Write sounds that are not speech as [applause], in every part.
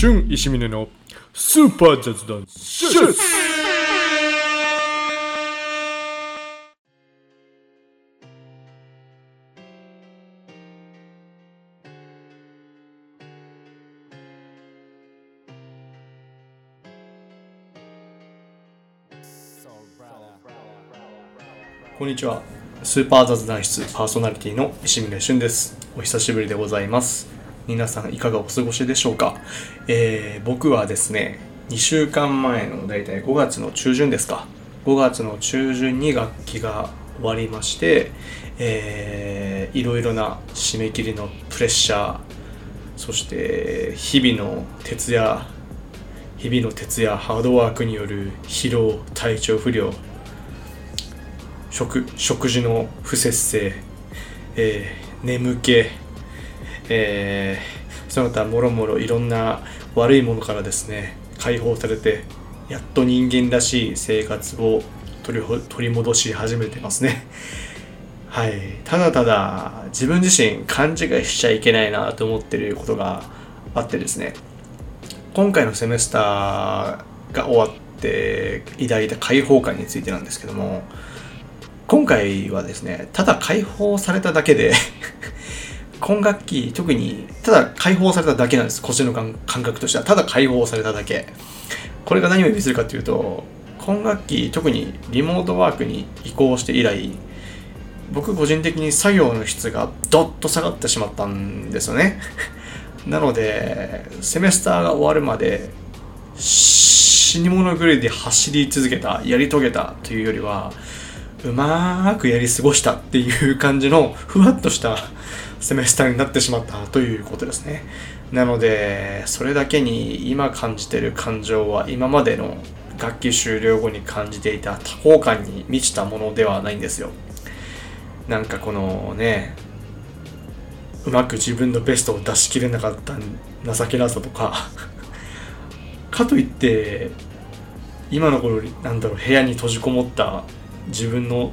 春石峰のスーパー雑談シュッこんにちは。スーパー雑談室パーソナリティの石峰俊です。お久しぶりでございます。皆さんいかがお過ごしでしょうか、えー、僕はですね、2週間前のだいたい5月の中旬ですか？5月の中旬に学期が終わりまして、えー、いろいろな締め切りのプレッシャー、そして日々の徹夜、日々の徹夜、ハードワークによる疲労、体調不良、食食事の不節制、えー眠気、えーその他もろもろいろんな悪いものからですね解放されてやっと人間らしい生活を取り取り戻し始めてますね。[laughs] はい。ただただ自分自身勘違いしちゃいけないなと思ってることがあってですね今回のセメスターが終わって抱いた解放感についてなんですけども今回はですね、ただ解放されただけで、今学期特にただ解放されただけなんです。腰の感感覚としては。ただ解放されただけ。これが何を意味するかというと、今学期特にリモートワークに移行して以来、僕個人的に作業の質がドッと下がってしまったんですよね。[laughs] なので、セメスターが終わるまで死に物狂いで走り続けた、やり遂げたというよりは、うまーくやり過ごしたっていう感じのふわっとしたセメスターになってしまったということですね。なので、それだけに今感じてる感情は今までの学期終了後に感じていた多幸感に満ちたものではないんですよ。なんかこのね、うまく自分のベストを出し切れなかった情けなさとか、[laughs] かといって、今の頃、なんだろう、部屋に閉じこもった自分の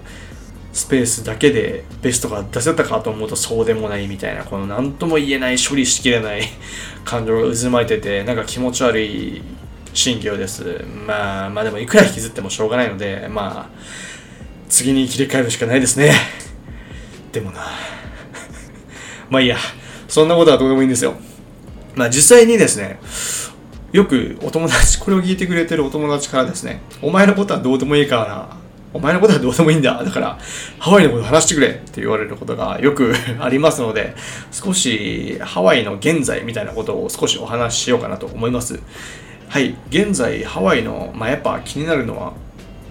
スペースだけでベストが出せたかと思うとそうでもないみたいなこの何とも言えない処理しきれない [laughs] 感情が渦巻いててなんか気持ち悪い心境です。まあまあでもいくら引きずってもしょうがないのでまあ次に切り替えるしかないですね。[laughs] でもな。[laughs] まあいいや。そんなことはどうでもいいんですよ。まあ実際にですねよくお友達これを聞いてくれてるお友達からですねお前のことはどうでもいいからな。お前のことはどうでもいいんだ。だから、ハワイのこと話してくれって言われることがよく [laughs] ありますので、少しハワイの現在みたいなことを少しお話ししようかなと思います。はい、現在ハワイの、まあ、やっぱ気になるのは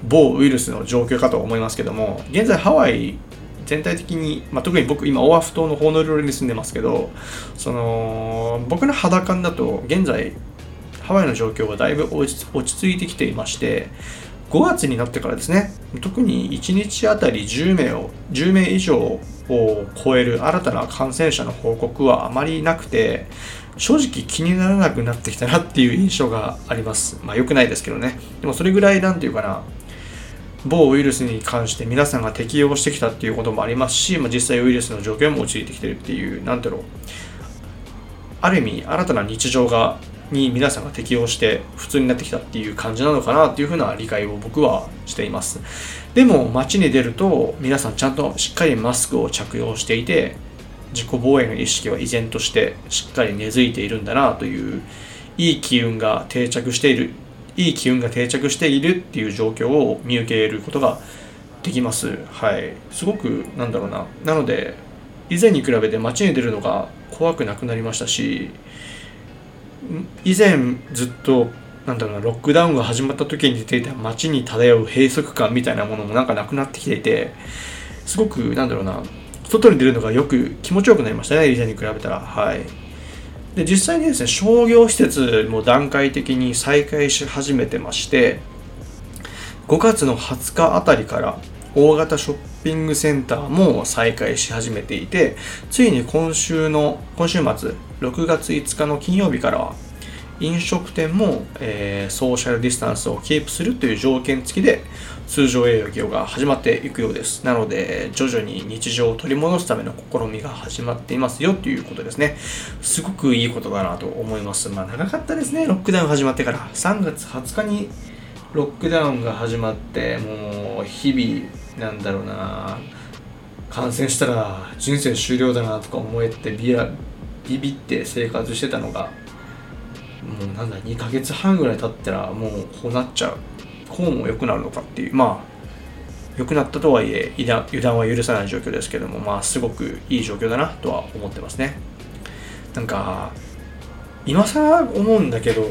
某ウイルスの状況かと思いますけども、現在ハワイ全体的に、まあ、特に僕今オアフ島のホノルルに住んでますけど、その僕の肌感だと現在ハワイの状況がだいぶ落ち着いてきていまして、5月になってからですね、特に1日あたり10名を、10名以上を超える新たな感染者の報告はあまりなくて、正直気にならなくなってきたなっていう印象があります。まあ良くないですけどね。でもそれぐらいなんていうかな、某ウイルスに関して皆さんが適応してきたっていうこともありますし、まあ、実際ウイルスの状況も陥ってきてるっていう、なんだろう、ある意味新たな日常がに皆さんが適応して普通になってきたっていう感じなのかなっていうふうな理解を僕はしています。でも街に出ると皆さんちゃんとしっかりマスクを着用していて自己防衛の意識は依然としてしっかり根付いているんだなといういい機運が定着しているいい機運が定着しているっていう状況を見受けることができます。はい。すごくなんだろうな。なので以前に比べて街に出るのが怖くなくなりましたし以前ずっとなんだろうなロックダウンが始まった時に出ていた街に漂う閉塞感みたいなものもなんかなくなってきていてすごくなんだろうな外に出るのがよく気持ちよくなりましたね以前に比べたら。はい。で実際にですね商業施設も段階的に再開し始めてまして5月の20日あたりから大型ショッピングセンターも再開し始めていてついに今週の今週末6月5日の金曜日からは飲食店も、えー、ソーシャルディスタンスをキープするという条件付きで通常営業が始まっていくようです。なので、徐々に日常を取り戻すための試みが始まっていますよということですね。すごくいいことだなと思います。まあ長かったですね、ロックダウン始まってから。3月20日にロックダウンが始まって、もう日々、なんだろうな、感染したら人生終了だなとか思えてビラビビって生活してたのがもうなんだ2ヶ月半ぐらい経ったらもうこうなっちゃう。こうも良くなるのかっていう。まあ良くなったとはいえ油断は許さない状況ですけどもまあすごくいい状況だなとは思ってますね。なんか今更思うんだけど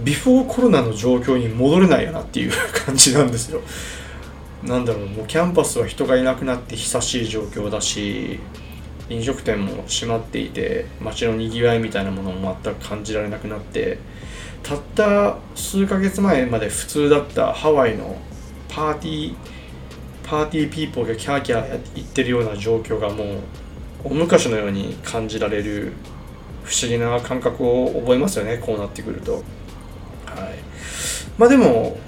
before コロナの状況に戻れないよなっていう [laughs] 感じなんですよ。なんだろうもうキャンパスは人がいなくなって久しい状況だし飲食店も閉まっていて街のにぎわいみたいなものも全く感じられなくなってたった数ヶ月前まで普通だったハワイの party party people がキャーキャー言ってるような状況がもう大昔のように感じられる不思議な感覚を覚えますよねこうなってくると。はい。まあでも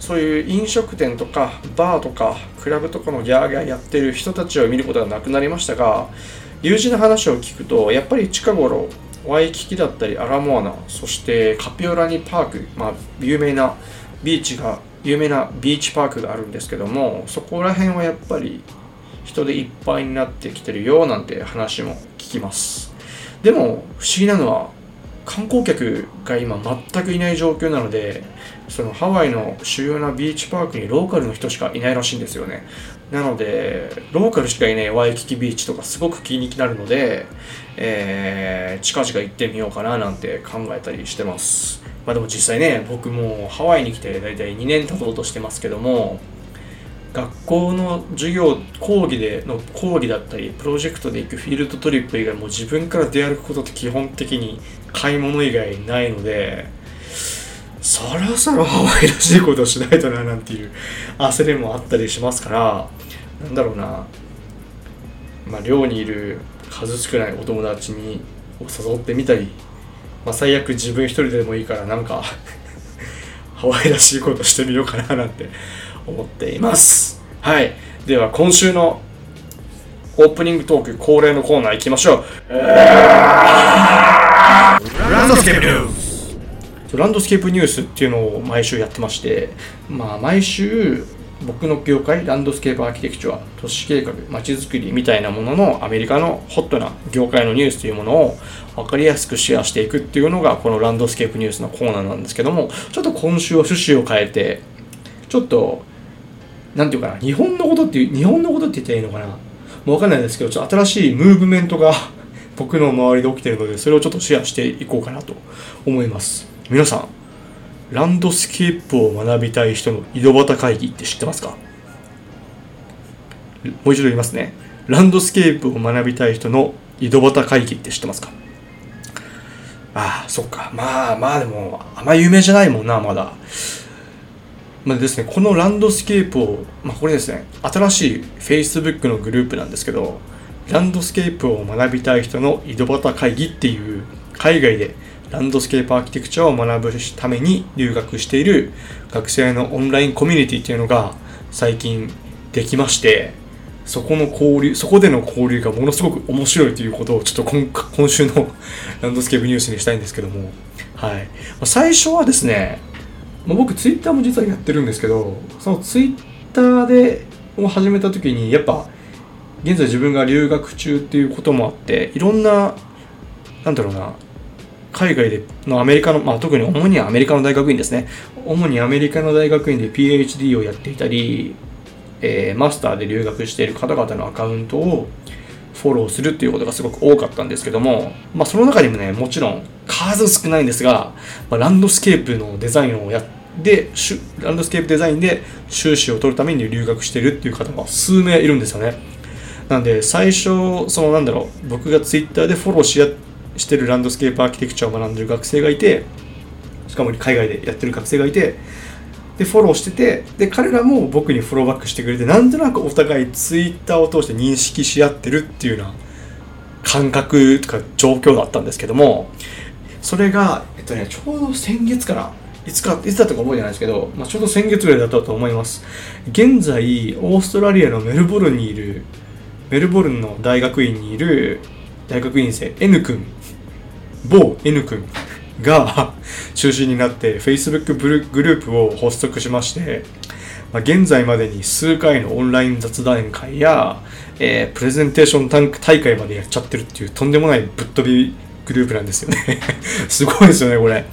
そういう飲食店とかバーとかクラブとかのギャーギャーやってる人たちを見ることがなくなりましたが友人の話を聞くとやっぱり近頃ワイキキだったりアラモアナそしてカピオラニパーク、まあ、有名なビーチが有名なビーチパークがあるんですけどもそこら辺はやっぱり人でいっぱいになってきてるよなんて話も聞きます。でも不思議なのは観光客が今全くいない状況なのでそのハワイの主要なビーチパークにローカルの人しかいないらしいんですよね。なのでローカルしかいないワイキキビーチとかすごく気になるので、えー、近々行ってみようかななんて考えたりしてます。まあでも実際ね僕もハワイに来て大体2年経とうとしてますけども学校の授業講義での講義だったりプロジェクトで行くフィールドトリップ以外も自分から出歩くことって基本的に買い物以外ないのでそろそろハワイらしいことをしないとななんていう焦りもあったりしますからなんだろうな。まあ寮にいる数少ないお友達にを誘ってみたり、まあ、最悪自分一人でもいいからなんか [laughs] ハワイらしいことしてみようかななんて思っています。はい。では今週のオープニングトーク恒例のコーナー行きましょう。ランドスケーニュースランドスケープニュースっていうのを毎週やってまして、まあ、毎週僕の業界ランドスケープアーキテクチャ都市計画まちづくりみたいなもののアメリカのホットな業界のニュースというものを分かりやすくシェアしていくっていうのがこのランドスケープニュースのコーナーなんですけどもちょっと今週は趣旨を変えてちょっとなんていうかな日本のことっていう日本のことって言ったらいいのかなもう分かんないですけどちょっと新しいムーブメントが僕の周りで起きてるのでそれをちょっとシェアしていこうかなと思います。皆さんランドスケープを学びたい人の井戸端会議って知ってますか？もう一度言いますね。ランドスケープを学びたい人の井戸端会議って知ってますか？ああそっか。まあまあでもあんま有名じゃないもんなまだ。まあですね、このランドスケープを、まあ、これですね、新しい Facebook のグループなんですけど、ランドスケープを学びたい人の井戸端会議っていう海外でランドスケープアーキテクチャを学ぶために留学している学生のオンラインコミュニティっていうのが最近できましてそこの交流そこでの交流がものすごく面白いということをちょっと今今週のランドスケープニュースにしたいんですけども。はい。最初はですねまあ僕ツイッターも実はやってるんですけどそのツイッターでを始めた時にやっぱ現在自分が留学中っていうこともあっていろんななんだろうな海外でのアメリカの、まあ、特に主にアメリカの大学院ですね。主にアメリカの大学院で PhD をやっていたり、えー、マスターで留学している方々のアカウントをフォローするっていうことがすごく多かったんですけども、まあ、その中にもねもちろん数少ないんですが、まあ、ランドスケープのデザインをやってランドスケープデザインで修士を取るために留学してるっていう方が数名いるんですよね。なんで最初そのなんだろう僕が Twitter でフォローし合ってしてるランドスケープアーキテクチャを学んでる学生がいてしかも海外でやってる学生がいてでフォローしててで彼らも僕にフォローバックしてくれてなんとなくお互いツイッターを通して認識し合ってるっていうような感覚とか状況だったんですけどもそれが、えっとね、ちょうど先月かな。いつか、いつだったか覚えてないですけど、まあ、ちょうど先月ぐらいだったと思います。現在、オーストラリアのメルボルンにいる、メルボルンの大学院にいる大学院生 N 君、某 N 君が [laughs] 中心になって Facebook グループを発足しまして、まあ、現在までに数回のオンライン雑談会や、えープレゼンテーション大会までやっちゃってるっていうとんでもないぶっ飛びグループなんですよね。[laughs] すごいですよねこれ、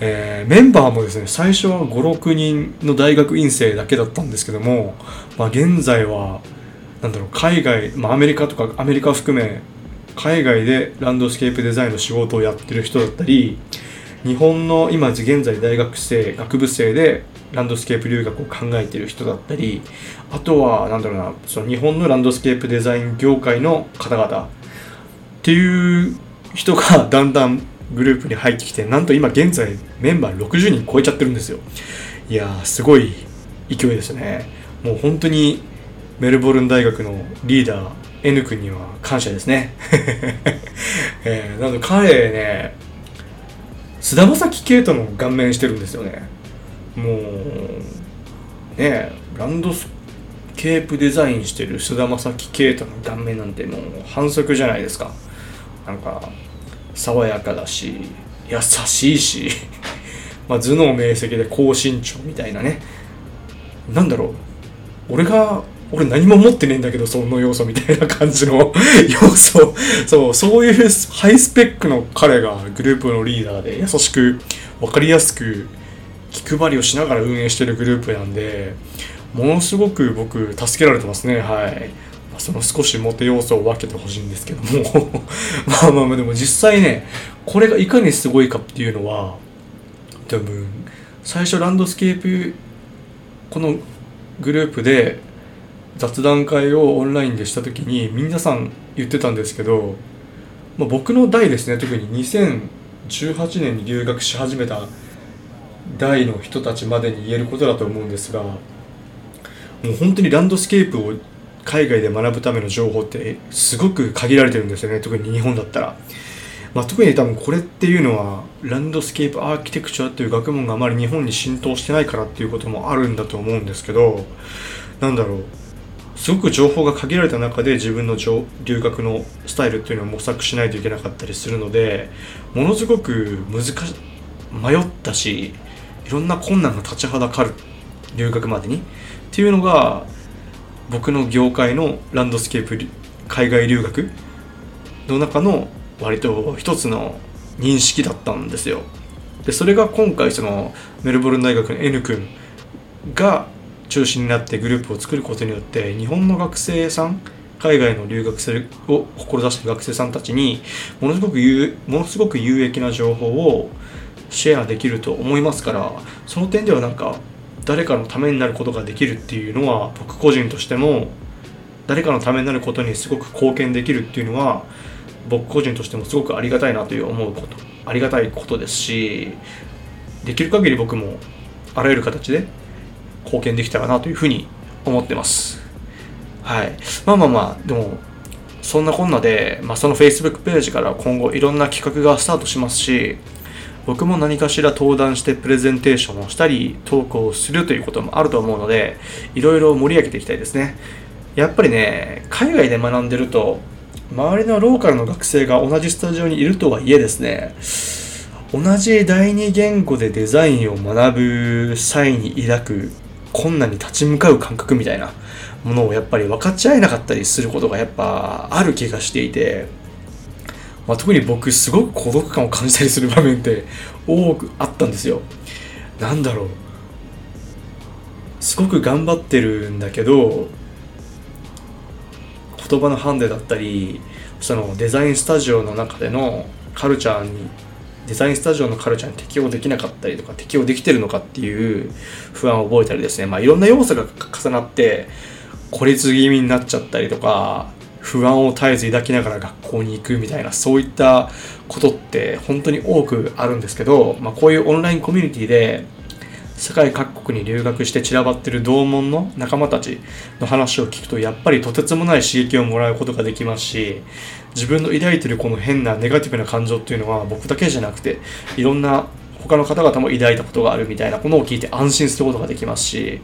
えーメンバーもですね最初は56人の大学院生だけだったんですけども、まあ、現在はなんだろう海外、まあ、アメリカとかアメリカ含め海外でランドスケープデザインの仕事をやってる人だったり日本の今現在大学生学部生でランドスケープ留学を考えてる人だったりあとはなんだろうなその日本のランドスケープデザイン業界の方々っていう人がだんだんグループに入ってきてなんと今現在メンバー60人超えちゃってるんですよ。いやーすごい勢いですね。もう本当にメルボルン大学のリーダー N 君には感謝ですね、[laughs] えー、なので彼ね菅田将暉系との顔面してるんですよね。もうねえランドスケープデザインしてる菅田将暉系との顔面なんてもう反則じゃないですか。なんか爽やかだし優しいし [laughs] まあ頭脳明晰で高身長みたいなね。なんだろう。俺が俺何も持ってねえんだけどその要素みたいな感じの [laughs] 要素。そうそういうハイスペックの彼がグループのリーダーで優しく分かりやすく気配りをしながら運営してるグループなんでものすごく僕助けられてますね。はい。その少しモテ要素を分けてほしいんですけども。[laughs] まあまあまあでも実際ねこれがいかにすごいかっていうのは多分最初ランドスケープこのグループで雑談会をオンラインでした時に皆さん言ってたんですけど、まあ、僕の代ですね特に2018年に留学し始めた代の人たちまでに言えることだと思うんですがもう本当にランドスケープを海外で学ぶための情報ってすごく限られてるんですよね特に日本だったら。まあ、特に多分これっていうのは landscape architecture っていう学問があまり日本に浸透してないからっていうこともあるんだと思うんですけどなんだろうすごく情報が限られた中で自分の留学のスタイルっていうのを模索しないといけなかったりするのでものすごく難し迷ったしいろんな困難が立ちはだかる留学までに。っていうのが僕の業界のランドスケープ海外留学の中の割と一つの認識だったんですよ。でそれが今回そのメルボルン大学の N 君が中心になってグループを作ることによって日本の学生さん海外の留学生を志している学生さんたちにものすごく有ものすごく有益な情報をシェアできると思いますからその点ではなんか誰かのためになることができるっていうのは僕個人としても誰かのためになることにすごく貢献できるっていうのは僕個人としてもすごくありがたいなという思うことありがたいことですしできる限り僕もあらゆる形で貢献できたらなというふうに思ってます。はい。まあまあまあでもそんなこんなで、まあ、その Facebook ページから今後いろんな企画がスタートしますし僕も何かしら登壇してプレゼンテーションをしたりトークをするということもあると思うのでいろいろ盛り上げていきたいですね。やっぱりね海外で学んでると周りのローカルの学生が同じスタジオにいるとはいえですね同じ第二言語でデザインを学ぶ際に抱く困難に立ち向かう感覚みたいなものをやっぱり分かち合えなかったりすることがやっぱある気がしていて、まあ、特に僕すごく孤独感を感じたりする場面って多くあったんですよ。なんだろう。すごく頑張ってるんだけど言葉のハンデだったりそのデザインスタジオの中でのカルチャーにデザインスタジオのカルチャーに適応できなかったりとか適応できてるのかっていう不安を覚えたりですね。まあいろんな要素が重なって孤立気味になっちゃったりとか不安を絶えず抱きながら学校に行くみたいなそういったことって本当に多くあるんですけど、まあ、こういうオンラインコミュニティで世界各国に留学して散らばってる同門の仲間たちの話を聞くとやっぱりとてつもない刺激をもらうことができますし自分の抱いてるこの変なネガティブな感情っていうのは僕だけじゃなくていろんな他の方々も抱いたことがあるみたいなものを聞いて安心することができますし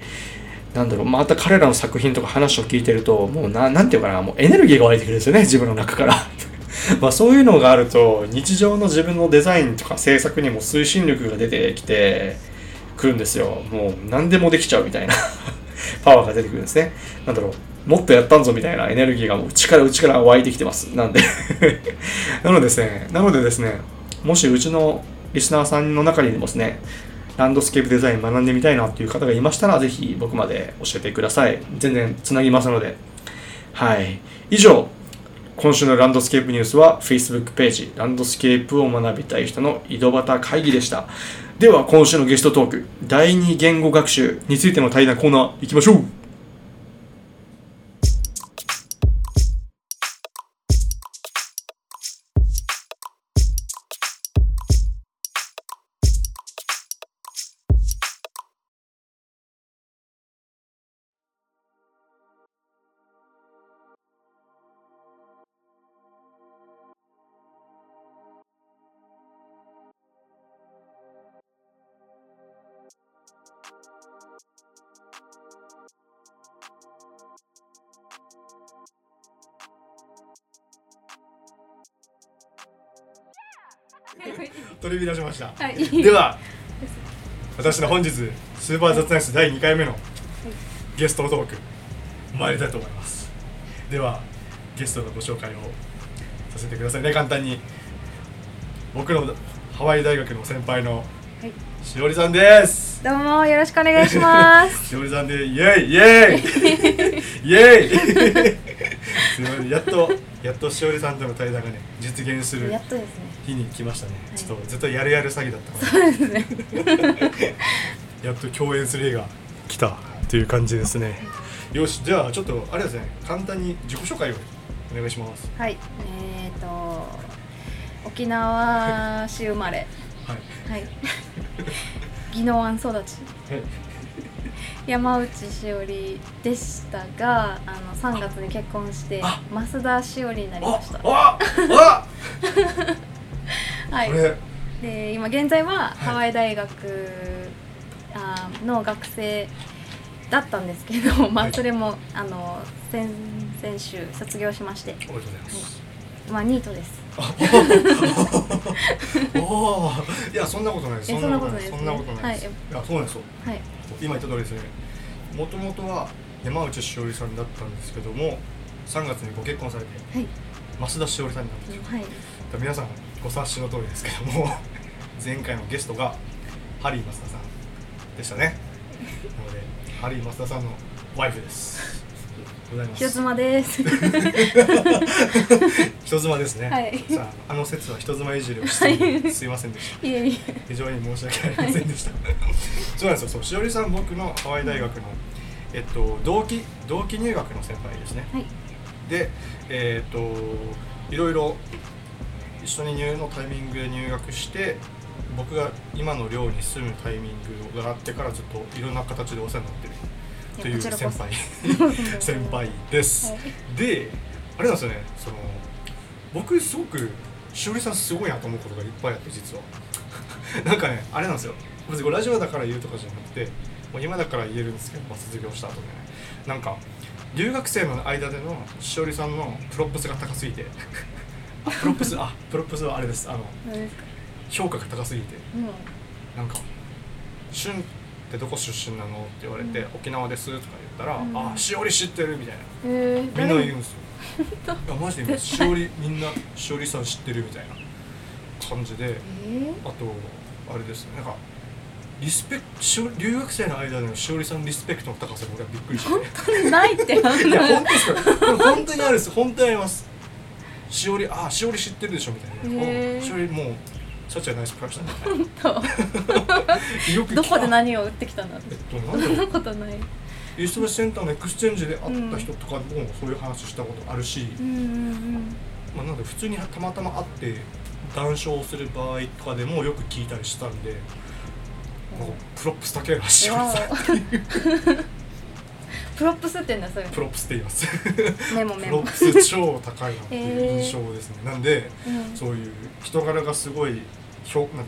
なんだろうまた彼らの作品とか話を聞いてるともうななんていうかなもうエネルギーが湧いてくるんですよね自分の中から。[laughs] まあそういうのがあると日常の自分のデザインとか制作にも推進力が出てきてくるんですよ。もう何でもできちゃうみたいな。[laughs] パワーが出てくるんですね。なんだろうもっとやったんぞみたいなエネルギーがもう内から内から湧いてきてます。なんで。[laughs] なのでですねなのでですねもしうちのリスナーさんの中にもですねランドスケープデザイン学んでみたいなっていう方がいましたらぜひ僕まで教えてください。全然つなぎますので。はい。以上今週のランドスケープニュースは Facebook ページランドスケープを学びたい人の井戸端会議でした。では今週のゲストトーク第二言語学習についての対談コーナー行きましょう。取り乱しました。はい。では私の本日スーパー雑談室第2回目のゲストトーク参りたいと思います。ではゲストのご紹介をさせてくださいね。簡単に。僕のハワイ大学の先輩のはい。しおりさんです。どうもよろしくお願いします。[laughs] しおりさんでイエイイエイ。イエ [laughs] イ。すみませんやっとやっとしおりさんとの対談がね実現する。やっとですね。日に来ましたね、はい。ちょっとずっとやるやる詐欺だったのでやっと共演する日が来たという感じですね。よしじゃあちょっとあれですね。簡単に自己紹介をお願いします。はい。えっ、と沖縄市生まれ。はい。はい。宜野湾育ち。山内しおりでしたが、あの3月に結婚してあ増田しおりになりました。ああ [laughs] はい。で今現在はハワイ大学、あの学生だったんですけど、まはい。あそれもあの先先週卒業しまして、おめでとうございます、まあニートです。おおいやそんなことないです。えそんなことないそそんなこととないです、です。い、やそうなんですよ。はい。今言った通りですね。もともとは山内しおりさんだったんですけども3月にご結婚されてはい。増田しおりさんになったんですよ。はい。皆さんご察しの通りですけども [laughs] 前回のゲストがハリー増田さんでしたね。なのでハリー増田さんのワイフです。ございます。人妻です。[laughs] 人妻ですね、はい。さああの説は人妻いじりをしてすいませんでした。いえいえ。非常に申し訳ありませんでした。そうなんですよ。そうしおりさん僕のハワイ大学のえっと同期同期入学の先輩ですね。はい。でえっ、といろいろ一緒に入のタイミングで入学して僕が今の寮に住むタイミングがあってからずっといろんな形でお世話になってるという先輩。[laughs] 先輩です、はい。であれなんですよね。その僕すごくしおりさんすごいなと思うことがいっぱいあって実は。[laughs] なんかねあれなんですよ。別にラジオだから言うとかじゃなくてもう今だから言えるんですけど、まあ、卒業した後でね。なんか留学生の間でのしおりさんの props が高すぎてあ props あ props はあれです。あの。評価が高すぎて。うん。なんか「しゅんってどこ出身なの?」って言われて「うん。沖縄です」とか言ったら「うん。あしおり知ってる」みたいな。えー、みんな言うんですよ。[laughs] いやマジで今しおりみんなしおりさん知ってるみたいな感じでえあとあれですね。なんかリスペク留学生の間でのしおりさんリスペクトの高さに俺はびっくりして。ー、ないって。いやな。本当ですか？これ本当にあるんです。本当にありますしおりあしおり知ってるでしょみたいな。しおりもうサチはナイスプラクションみたいなとよくどこで何を売ってきたんだってえっとなんなことない。イーストウェストセンターのエクスチェンジで会った人とかもそういう話したことあるし、うんうんまあ、なので普通にたまたま会って談笑する場合とかでもよく聞いたりしたんで props 高いらしいわさお props って言うんだそういうの。 props って言います。メモプロッメモプス超高いなっていう印象ですね、なんでうん。そういう人柄がすごい評なんていうの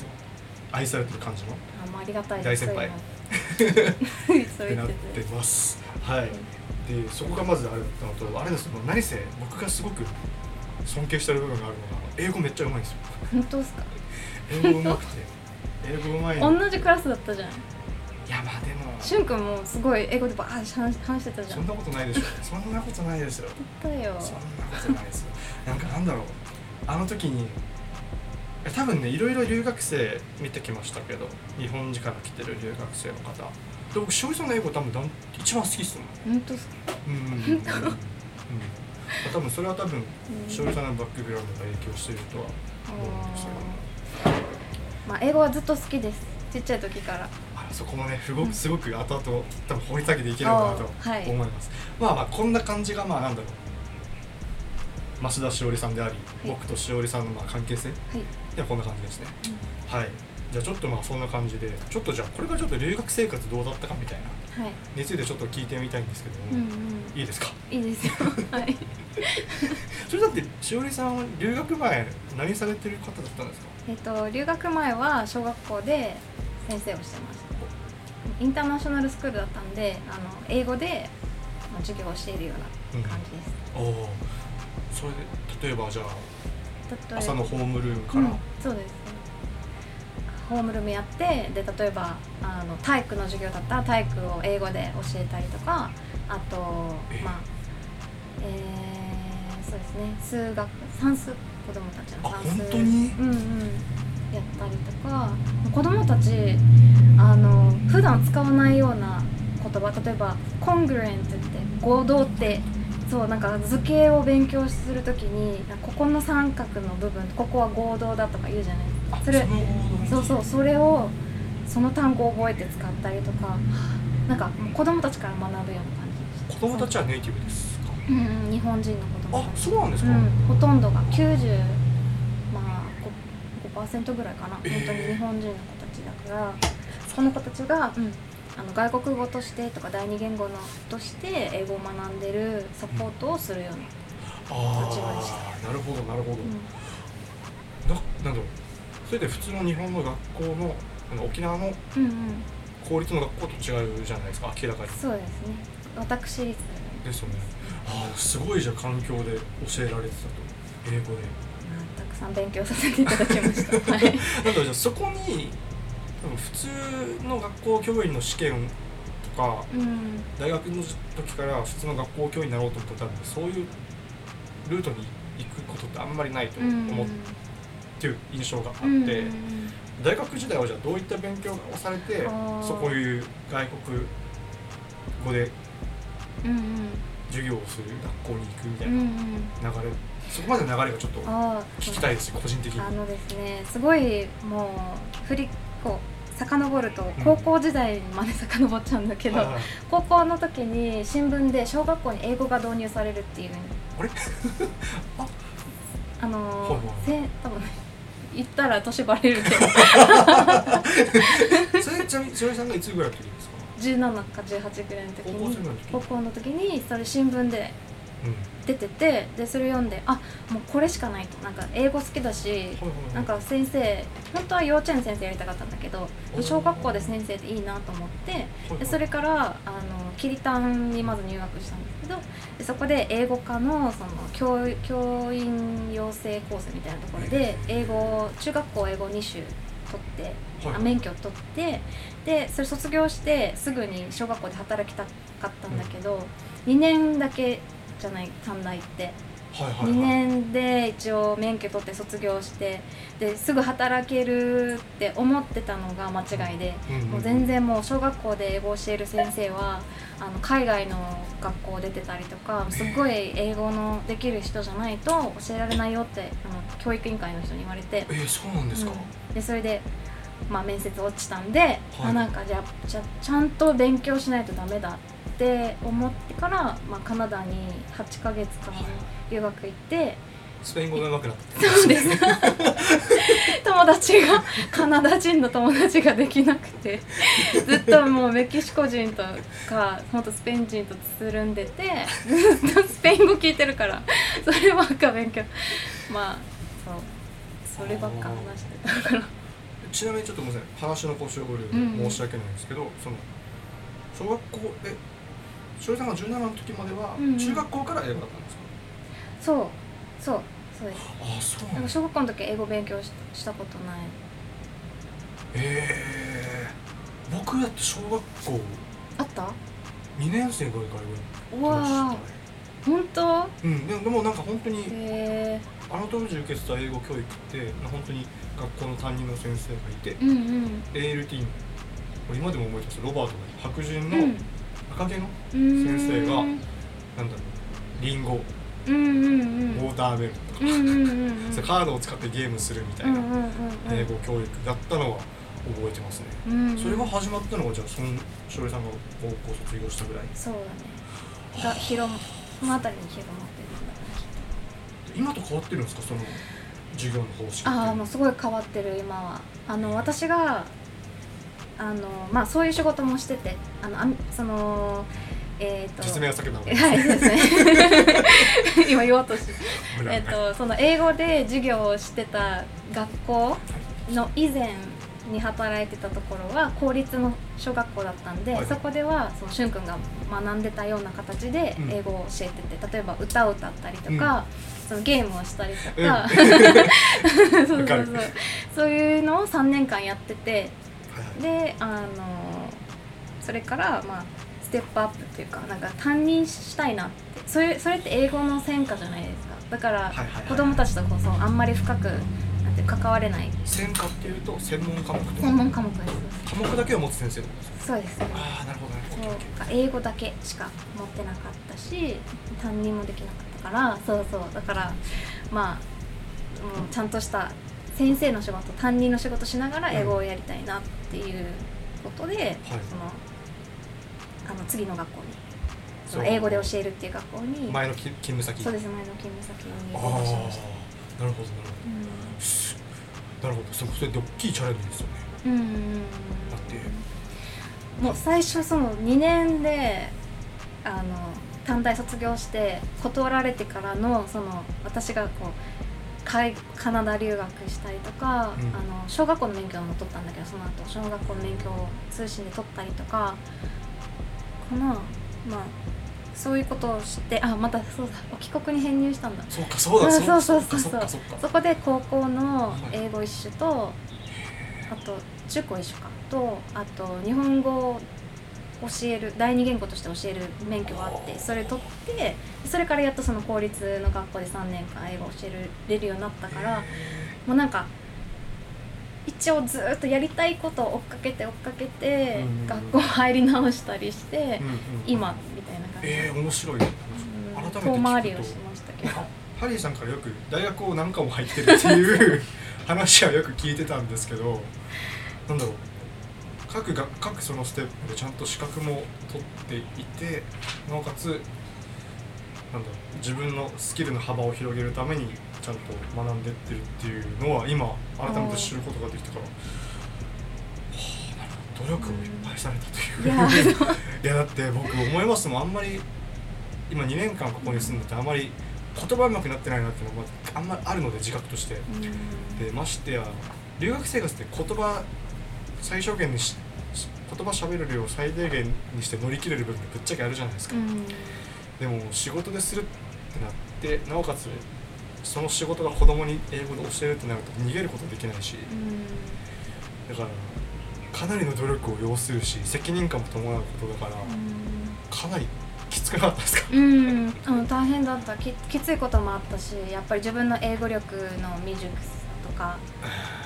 愛されてる感じのあもうありがたい大先輩。ってなってます。はい。でそこがまずあるのとあれですよ何せ僕がすごく尊敬してる部分があるのが英語めっちゃうまいんですよ。本当ですか？英語うまくて。[laughs] 英語うまいの。同じクラスだったじゃん。いやまあでも。しゅんくんもすごい英語でバーッ話話してたじゃん。そんなことないでしょそんなことないですよ。だよ。そんなことないですよ。なんかなんだろう。あの時にえ多分ねいろいろ留学生見てきましたけど日本から来てる留学生の方。で僕しおりさんの英語多分だん一番好きっすもん。本当ですか？うんうんうんうん。うん。多分それは多分うん。しおりさんのバックグラウンドが影響しているとは思うんですよまあ英語はずっと好きですちっちゃい時からあそこもねすごくすごく後々多分掘り下げていければなと思います、まあまあこんな感じがまあなんだろう。増田しおりさんであり、い。僕としおりさんのまあ関係性はい。ではこんな感じですね、はい。じゃあちょっとまあそんな感じでちょっとじゃあこれからちょっと留学生活どうだったかみたいなはい。についてちょっと聞いてみたいんですけども、うんうん。いいですか？いいですよ。[laughs] はい。[laughs] それだってしおりさんは留学前何されてる方だったんですか？えっと留学前は小学校で先生をしてましたインターナショナルスクールだったんであの英語でまあ授業をしているような感じです、おおそれで例えばじゃあ朝のホームルームから、うん、そうです。ホームルームやってで例えばあの体育の授業だったら体育を英語で教えたりとかあとえまあえー、そうですね。数学算数子供たちのあ算数。本当に？うんうんやったりとか子供たちあの普段使わないような言葉例えばコングレントって合同ってそうなんか図形を勉強するときにここの三角の部分ここは合同だとか言うじゃないですか。それのそうそうそれをその単語を覚えて使ったりとかなんか子供たちから学ぶような感じ子供たちはネイティブですか？うんうん日本人の子供あそうなんですか、うん、ほとんどが90まあ 5%, 5ぐらいかな、えー。本当に日本人の子たちだから。その子たちが、うん、あの外国語としてとか第二言語のとして英語を学んでるサポートをするような、あ立場でしあなるほどなるほど、うん。ななんだろう。それで普通の日本の学校のあの沖縄の公立の学校と違うじゃないですか明らかに。そうですね。私立ですよね。ああすごいじゃあ環境で教えられてたと。英語でくさん勉強させていただきました。[laughs] はい。なんだろうじゃあそこに普通の学校教員の試験とかうん。大学の時から普通の学校教員になろうと思ったら多分そういうルートに行くことってあんまりないとうん。思っていう印象があって、うん。うん大学時代はじゃあどういった勉強をされてそういう外国語でうんうん。授業をする学校に行くみたいうんうなん。流れ、そこまでの流れがちょっと聞きたいです個人的に。あのですねすごいもう振りこう遡るとうん。高校時代まで遡っちゃうんだけど、はいはい高校の時に新聞で小学校に英語が導入されるっていうあれ？[laughs] ああのはいは？いーせ多分言ったら年バレるけど。[laughs] それちなみにしおりさんがいつぐらいの時ですか？17か18ぐらいの時に高校の時にそれ新聞でうん出ててでそれ読んであもうこれしかないと。なんか英語好きだしなんか先生本当は幼稚園の先生やりたかったんだけど小学校で先生でいいなと思ってでそれからあのキリタンにまず入学したんですけどでそこで英語科のその教教員養成コースみたいなところで英語中学校英語2種取ってはい。あ免許取ってでそれ卒業してすぐに小学校で働きたかったんだけど、2年だけじゃない短大って。はいはいはい。2年で一応免許取って卒業してですぐ働けるって思ってたのが間違いで、うんうんもう全然もう小学校で英語を教える先生はあの海外の学校出てたりとかすごい英語のできる人じゃないと教えられないよってあの教育委員会の人に言われて。えー、そうなんですか、うん。でそれで、まあ、面接落ちたんで、あなんかじゃあじゃあちゃんと勉強しないとダメだって思ってから、まあ、カナダに8ヶ月間留学行って。スペイン語が上手くなってそうです。と思っ達がカナダ人の友達ができなくてずっともうメキシコ人とかほんとスペイン人とつるんでてずっとスペイン語聞いてるからそればっか勉強。まあそう。そればっか話してたから。ちなみにちょっとごめんなさい。話の腰を折るうん申し訳ないんですけど、その小学校え翔平さんが17の時まではうんうん。中学校から英語だったんですか、そう。そう。そうです。ああそうだ。から小学校の時英語勉強ししたことない。ええ僕だって小学校あった？2年生ぐらいから英う語わね。ー本当？うん、でもでもなんか本当にへあの当時受けてた英語教育って本当に学校の担任の先生がいてえうんうん。ALT 今でも覚えてます。ロバートが白人のうん赤毛の、先先生がなんだろうリンゴ。ウォーターメロンとか、カードを使ってゲームするみたいな英語教育だったのは覚えてますね、うんうん。それが始まったのがじゃあそのしおりさんが高校卒業したぐらい。そうだね。が広まそのあたりに広まってるんだ今と変わってるんですかその授業の方式ああもうすごい変わってる今は。あの私があのまあそういう仕事もしててあのあみそのえっ、と実名は避けた方がいですね。[laughs] 今言おうとしてえっとその英語で授業をしてた学校の以前に働いてたところは公立の小学校だったんで、はい。そこではそのしゅんくんが学んでたような形でうん。英語を教えてて、例えば歌を歌ったりとか、そのゲームをしたりとうん。か、[laughs] そうそうそう。そういうのを3年間やっててであのそれからまあステップアップっていうかなんか担任したいなって。それそれって英語の専科じゃないですか。だから子供たちとこそあんまり深くなんて関われない。専科っていうと専門科目と専門科目です。科目だけを持つ先生そうです。ああなるほどねそう。英語だけしか持ってなかったし担任もできなかったからそうそう。だからまあもうちゃんとした先生の仕事担任の仕事しながら英語をやりたいなっていうことで、そのあの次の学校にその英語で教えるっていう学校にー前のき勤務先。そうです前の勤務先になるほどなるほど。なるほど。そそれで大きいチャレンジですよね。うん。うんうんだって。もう最初その2年であの短大卒業して断られてからのその私がこう海カナダ留学したりとか、うん。あの小学校の免許も取ったんだけどその後小学校の免許を通信で取ったりとかかな。まあそういうことをしてあまたそうだお帰国に編入したんだ。そうかそうだうんそうそうそうそう。そこで高校の英語一種とあと中高一種か。とあと日本語を教える第二言語として教える免許があってそれ取ってそれからやっとその公立の学校で3年間英語を教えれるようになったからもうなんか一応ずっとやりたいことを追っかけて追っかけてうん学校入り直したりしてうんうん今みたいな感じ。えー、面白い。ねうん改めて聞くと遠回りをしましたけど。ハリーさんからよく大学を何かも入ってるっていう [laughs] 話はよく聞いてたんですけどなんだろう各が各そのステップでちゃんと資格も取っていてなおかつなんだ自分のスキルの幅を広げるためにちゃんと学んでってるっていうのは今改めて知ることができたから、努力をいっぱいされたといういや [laughs] いやだって僕思いますもん。あんまり今2年間ここに住んでてあんまり言葉うまくなってないなっていうのがあんまりあるので自覚として。でましてや留学生活って言葉最小限にしし言葉喋る量を最低限にして乗り切れる部分ってぶっちゃけあるじゃないですか、うん。でも仕事でするってなってなおかつその仕事が子供に英語で教えるってなると逃げることできないし。だからかなりの努力を要するし責任感も伴うことだからかなりきつくなかったですか？うん、うん、大変だった。ききついこともあったしやっぱり自分の英語力の未熟さとか、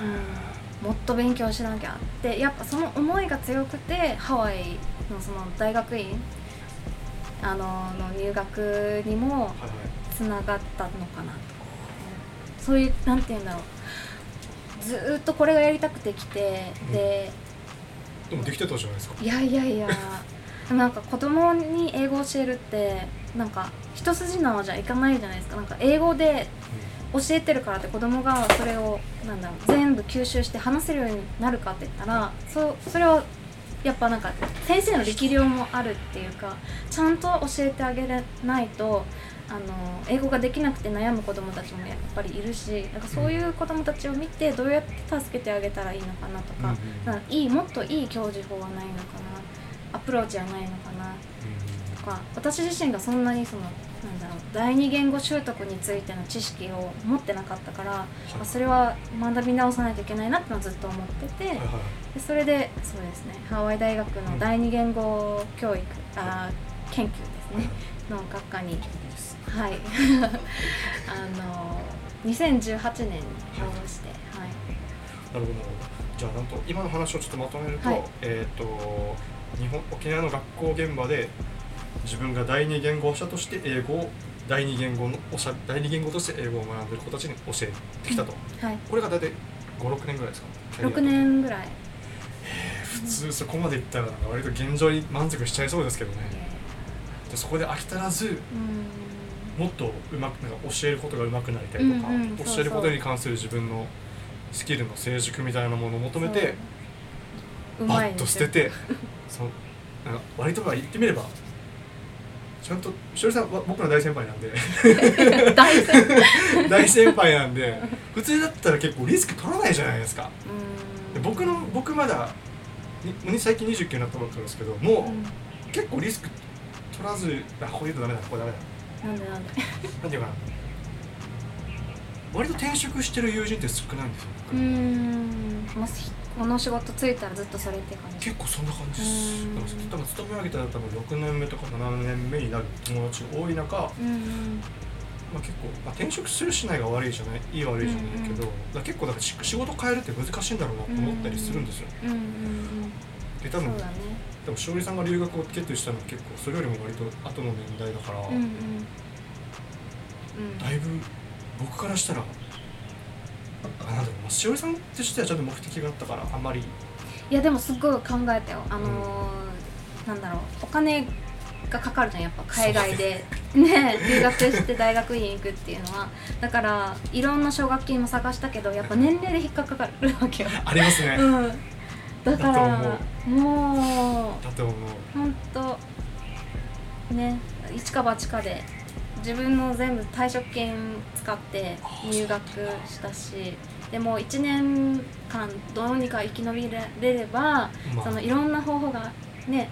うん、もっと勉強しなきゃってやっぱその思いが強くてハワイのその大学院あのの入学にもつながったのかな。とそういうなんて言うんだろう。ずーっとこれがやりたくて来て、うん。ででもできてたじゃないですか。いやいやいや [laughs] なんか子供に英語を教えるってなんか一筋縄じゃいかないじゃないですか。なんか英語で教えてるからって子供がそれをなんだろう全部吸収して話せるようになるかって言ったらそそれはやっぱなんか先生の力量もあるっていうかちゃんと教えてあげれないとあの英語ができなくて悩む子どもたちもやっぱりいるしなんかそういう子どもたちを見てどうやって助けてあげたらいいのかなとか,、なんかいいもっといい教授法はないのかなアプローチはないのかなとか私自身がそん。なにその第二言語習得についての知識を持ってなかったから、まあそれは学び直さないといけないなってのはずっと思ってて、はいはいでそれでそうですねハワイ大学の第二言語教育、あー研究ですねの学科にはい。[laughs] あの2018年に応募してはい。なるほどじゃあなんと今の話をちょっとまとめると、はい。えっ、と日本沖縄の学校現場で自分が第二言語者として英語を第二言語のおしゃ第二言語として英語を学んでる子たちに教えてきたと、はい。これが大体56年ぐらいですか？6年ぐらい。普通そこまでいったらなんか割と現状に満足しちゃいそうですけどね。でそこで飽き足らずうん。もっとうまくなんか教えることが上手くなりたいとか、うんうん教えることに関する自分のスキルの成熟みたいなものを求めてバッと捨ててそうなんか割とまあ言ってみればちゃんとしおりさんは僕の大先輩なんで。[laughs] 大先輩。大先輩なんで普通だったら結構リスク取らないじゃないですか。僕の僕まだに最近29になったばっかりですけどもう結構リスク取らずあここ言うとダメだここダメだ。なんでなんで。なんていうかな。割と転職してる友人って少ないんですよ僕。うーん。もしこの仕事ついたらずっとそれって感じ。結構そんな感じです。多分勤め上げたら多分6年目とか7年目になる友達が多い中、まうんうん。あ、結構、まあ、転職するしないが悪いじゃないいい悪いじゃないけど、うん。うん結構だからし仕事変えるって難しいんだろうなと思ったりするんですよ、うんうんうんで多分ね。でもしおりさんが留学を決意したのは結構それよりも割と後の年代だから、うん。うんうん。だいぶ僕からしたらあなんだろう、まあ、しおりさんとしてはちゃんと目的があったからあんまり。いやでもすっごい考えたよ。あのーなんだろうお金がかかるじゃんやっぱ海外で。ね。[laughs] 留学して大学院行くっていうのは。だからいろんな奨学金も探したけどやっぱ年齢で引っかかるわけよ。[laughs] ありますね、うん。だからもうだと思う。本当ね一か八かで自分の全部退職金使って入学したしでも1年間どうにか生き延びれれば、まあ。そのいろんな方法がね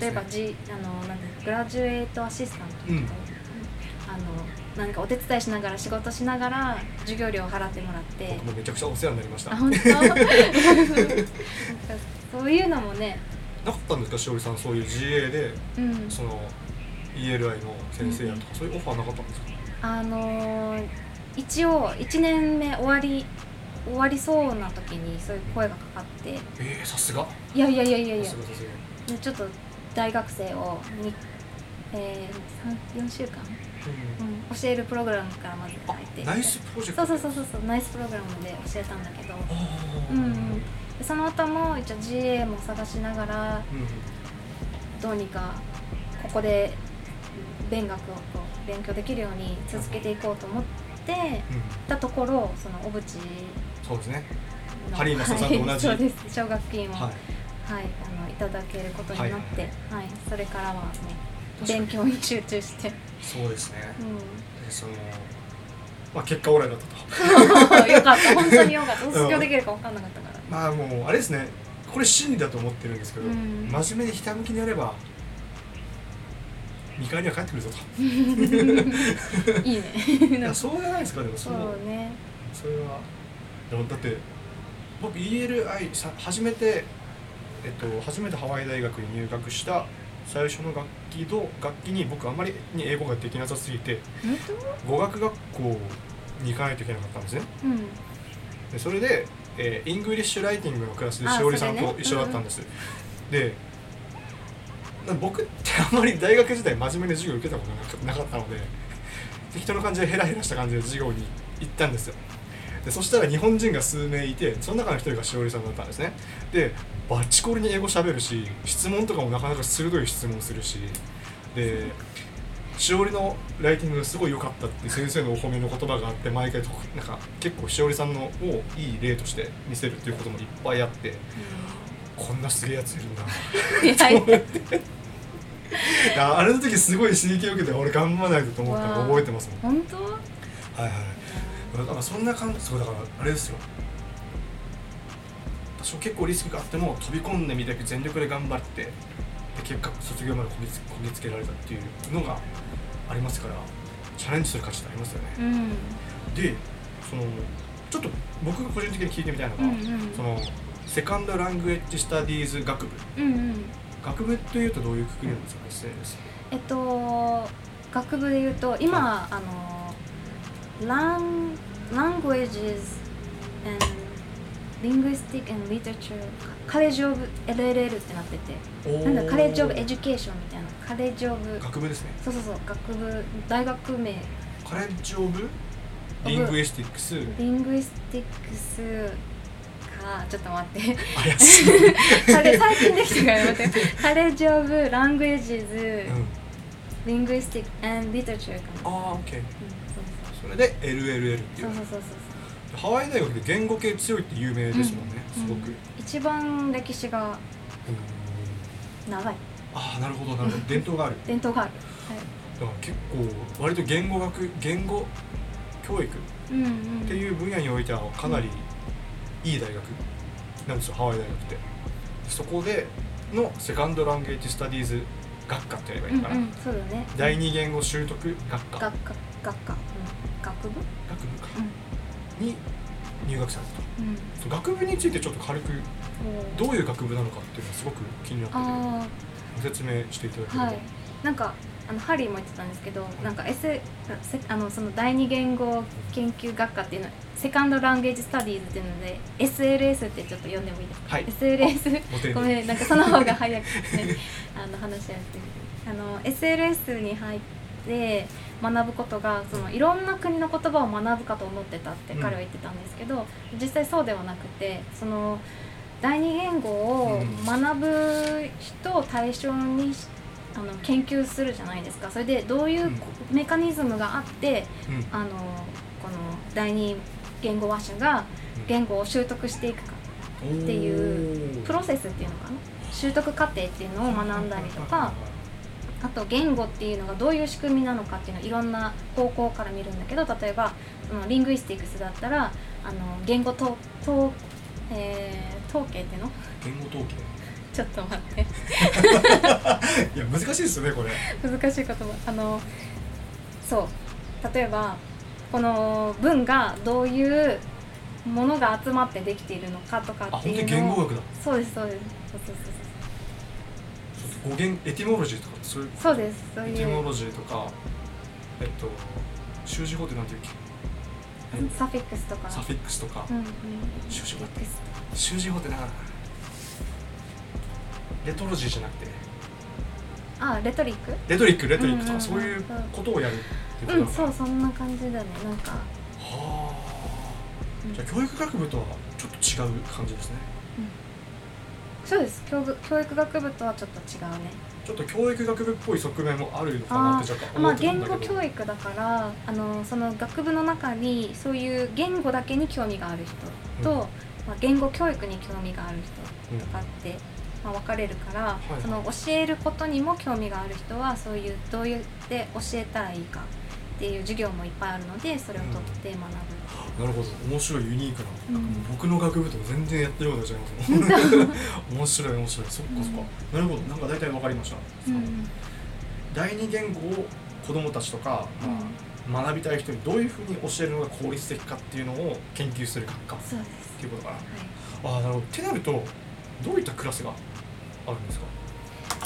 例えば、G あのなんだグラジュエートアシスタントとか、うん。あのなんかお手伝いしながら仕事しながら授業料を払ってもらって。めちゃくちゃお世話になりました。本当？[laughs] そういうのもね。かったんですかしおりさんそういう GA でうん。その ELI の先生やとか、そういうオファーなかったんですか？あのー一応1年目終わり終わりそうな時にそういう声がかかって。えー、さすが。いやいやいやいやいや。ちょっと大学生をに、えー、4週間、うん、教えるプログラムからまず入って。ナイスプロジェクト。そうそうそうそうそうナイスプログラムで教えたんだけど、うんうん、でその後も一応 GA も探しながらうん。どうにかここで勉学をこう勉強できるように続けていこうと思ってうん。たところその小渕そうですね。のハリーマスターさんと同じはいそうです。奨学金を、ははいいあのいただけることになって、ははい。それからはね勉強に集中して、そうですね。うでそのまあ結果オーライだったと。ん、[laughs] よかった。本当によかった。卒業できるか分かんなかったから、まあもうあれですね。これ真理だと思ってるんですけど、うん。真面目にひたむきにやれば見返りは返ってくるぞと。[laughs] いいね。いやそうじゃないですかでもそそうのね。それは。でもだって僕 ELI さ初めてえっと初めてハワイ大学に入学した最初の学期と学期に僕あんまりに英語ができなさすぎて本語学学校に行かないといけなかったんですね。当うん。でそれで、えー English writing のクラスであしおりさんと一緒だったんです、でな僕ってあんまり大学時代真面目に授業受けたことなかなかったので適当な感じでヘラヘラした感じで授業に行ったんですよ。でそしたら日本人が数名いてその中の一人がしおりさんだったんですね。でバチコリに英語喋るし質問とかもなかなか鋭い質問するしでしおりのライティングがすごい良かったって先生のお褒めの言葉があって毎回となんか結構しおりさんのをいい例として見せるっていうこともいっぱいあってこんなすげえやついるんだ。[laughs] あれの時すごい刺激を受けて俺頑張らないとと思ったの覚えてますもん。本当？はいはい。だからそんな感じそうだからあれですよ。多少結構リスクがあっても飛び込んでみて全力で頑張ってで結果卒業までこぎつこぎつけられたっていうのがありますからチャレンジする価値ってありますよね。うん。でそのちょっと僕が個人的に聞いてみたいのが、うんうん。そのセカンドラングエッジスタディーズ学部。うんうん。学部というとどういうくくりなんですか？えっと学部で言うと今あのラン languages and linguistic and literature college of LLL ってなってて。なんだ college of education みたいな。 college of 学部ですね。そうそうそう。学部大学名。カレッジオブリングイスティックスリングイスティックスかちょっと待って。カレ [laughs] 最近できたから待って。カレッジオブラングエージズうん、リングイスティック and リタチューかなああ OK うんそれで LLL っていう。そうそうそうそうそう。ハワイ大学で言語系強いって有名ですもんね、うんすごく、うん一番歴史がうん。長い。ああなるほどなるほど。伝統がある。伝統がある、はい。だから結構割と言語学言語教育うんうん、っていう分野においてはかなりいい大学。なんですよハワイ大学って。そこでのセカンドランゲージスタディーズ学科って言えばいいのかな、うんうん、そうだね。第二言語習得学科。学科学科、うん、学部？学部か。うに入学されたと。ん。うん学部についてちょっと軽くどういう学部なのかっていうのがすごく気になってて。説明していただければ、あはい。なんかあのハリーも言ってたんですけどなんか、S、せあのその第二言語研究学科っていうのセカンドランゲージスタディーズっていうので SLS ってちょっと読んでもいいですか、はい。SLS ごめんなんかその方が早くね [laughs] あの話しやすい。あの SLS に入って学ぶことがそのいろんな国の言葉を学ぶかと思ってたって彼は言ってたんですけど、実際そうではなくてその第二言語を学ぶ人を対象にしあの研究するじゃないですか。それでどういうメカニズムがあってうん。あのこの第二言語話者が言語を習得していくかっていうプロセスっていうのかな？習得過程っていうのを学んだりとかあと言語っていうのがどういう仕組みなのかっていうのをいろんな方向から見るんだけど例えばそのリングイスティックスだったらあの言語統統,、えー統計っていうの？言語統計？ちょっと待って。[laughs] いや難しいですよねこれ。難しい言葉。あのそう。例えばこの文がどういうものが集まってできているのかとかあっていう言語学だ。そうですそうですそうそうそう語源エティモロジーとかそういうそうそうですそうエいうティモロジーとかえっと習字法ってなんていうっけサフィックスとかサフィックスとかうんうん習字法サフィックス習字法ってなレトロジーじゃなくてあレトリックレトリックレトリックとうんうんうんかそういうことをやるっていうことうなんそうそんな感じだねなんか、はうん。あじゃあ教育学部とはちょっと違う感じですね。そうです。教育教育学部とはちょっと違うね。ちょっと教育学部っぽい側面もあるのかなあって若干ーまあ思ってたん言語だけど。教育だからあのその学部の中にそういう言語だけに興味がある人と、うん。まあ、言語教育に興味がある人とかって、まあ、分かれるから、いはいその教えることにも興味がある人はそういうどうやって教えたらいいかっていう授業もいっぱいあるのでそれを取って学ぶ。なるほど。面白いユニークな、うんなん。かもう僕の学部と全然やってることが違いますもん面白い面白い。そっかそっか、なるほど。なんか大体わかりました、うん。第二言語を子供たちとか、まあ学びたい人にどういうふうに教えるのが効率的かっていうのを研究する学科。っていうことかな。はい。ああなるほど。ってなるとどういったクラスがあるんですか？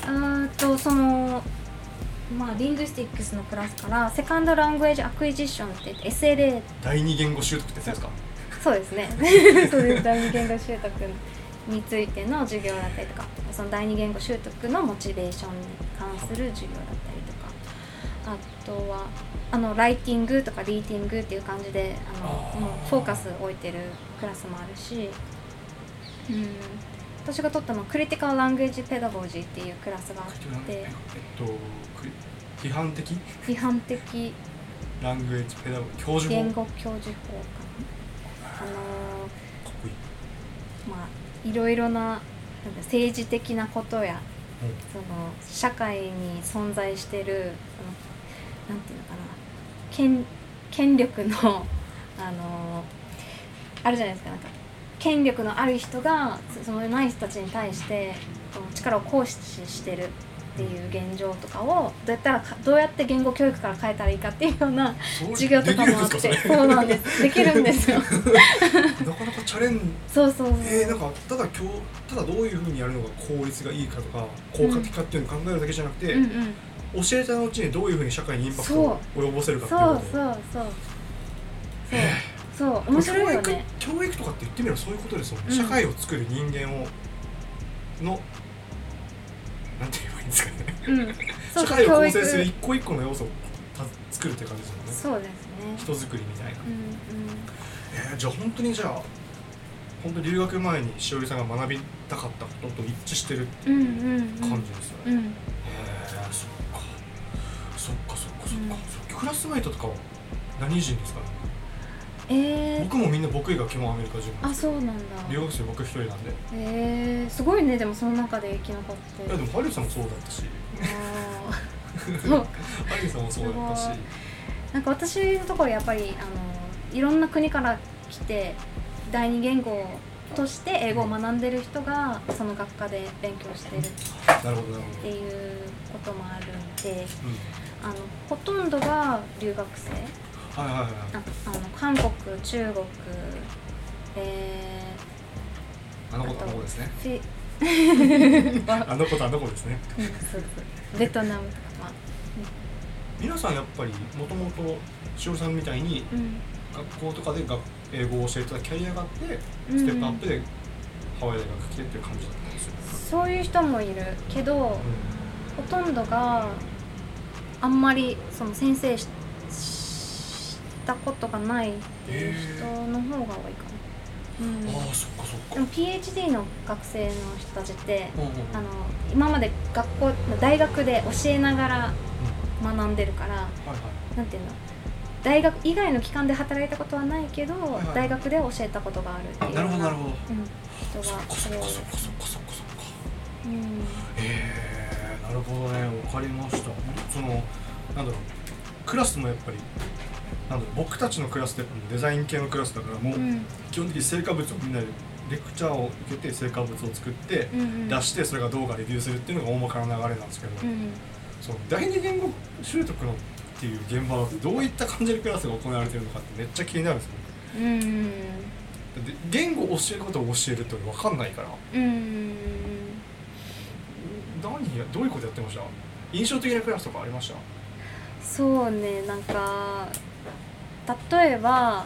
あーとそのまあリングイスティックスのクラスからセカンドラングエージアクイジッションって言って SLA 第二言語習得ってやつですか？そうですね。[laughs] そうです。第二言語習得についての授業だったりとかその第二言語習得のモチベーションに関する授業だったりとかあとはあのライティングとかリーティングっていう感じであのフォーカスを置いてるクラスもあるし、うん、私が取ったのはクリティカル・ラングエージ・ペダゴジーっていうクラスがあってえっと批判的批判的ラングエッジペダゴ教授法言語教授法かな？あのまあいろいろななんか政治的なことやうん。その社会に存在してるそのなんていうのかな権権力のあのあるじゃないですかなんか権力のある人がそそのない人たちに対して力を行使してるっていう現状とかをどうやったらかどうやって言語教育から変えたらいいかっていうような授業とかもあってそうなんです。できるんですよ。[laughs] なかなかチャレンジそうそうそう、えー、なんかただ今日ただどういうふうにやるのが効率がいいかとか効果的かっていうのを考えるだけじゃなくて、うん。うん教えたのうちにどういうふうに社会にインパクトを及ぼせるかっていうことそうそうそうそう面白いよね。教育とかって言ってみればそういうことですもんね、うん。社会を作る人間をのなんて言えばいいんですかね。うん。[laughs] そう社会を構成する一個一個の要素をた作るって感じですもんね。そうですね。人作りみたいな、うんえーじゃあ本当にじゃあ本当留学前にしおりさんが学びたかったことと一致してるうんうんうんうん。感じですよね、うん。へえそっか。そっかそっかそっか、うん。そっか。クラスメイトとか。は何人ですか。ねえー、僕もみんな僕以外基本アメリカ人あそうなんだ。留学生僕一人なんで。いえー、すごいねでもその中で生き残って。やでもハリーさんもそうだったし。[laughs] ハリーさんもそうだったし。なんか私のところやっぱりあのいろんな国から来て第二言語として英語を学んでる人がその学科で勉強してる。っていうこともあるんでうん、あのほとんどが留学生はいはいはい。ああの韓国中国えあの子とあの子ですね。あ [laughs] の子とあの子ですね。うんそうそうベトナムとかまあ。皆さんやっぱりもともとしおりさんみたいにうん。学校とかで学英語を教えてたキャリアがあってうん。ステップアップでハワイ大学来てっていう感じだったんですよ、そういう人もいるけど、うほとんどがあんまりその先生ししたことがないっていう人の方が多いかな。うん。ん、ああそっかそっか。でも PhD の学生の人たちってうんうんうん。あの今まで学校大学で教えながら学んでるからはいはい。なんていうの？大学以外の機関で働いたことはないけど、いはい。大学で教えたことがあるっていうなるほどなるほど。うん、人そっがかそっかそっかそっかそっかそっか。うん。へえなるほどね。わかりました。そのなんだろう。クラスもやっぱりなんだろう僕たちのクラスってデザイン系のクラスだからもううん。基本的に成果物をみんなでレクチャーを受けて成果物を作って出してそれが動画レビューするっていうのが大まかな流れなんですけど、うんその第二言語習得のっていう現場はどういった感じのクラスが行われてるのかってめっちゃ気になるんですよ。うんだって言語を教えることを教えるって分かんないから。うん。何やどういうことやってました？印象的なクラスとかありました？そうねなんか例えば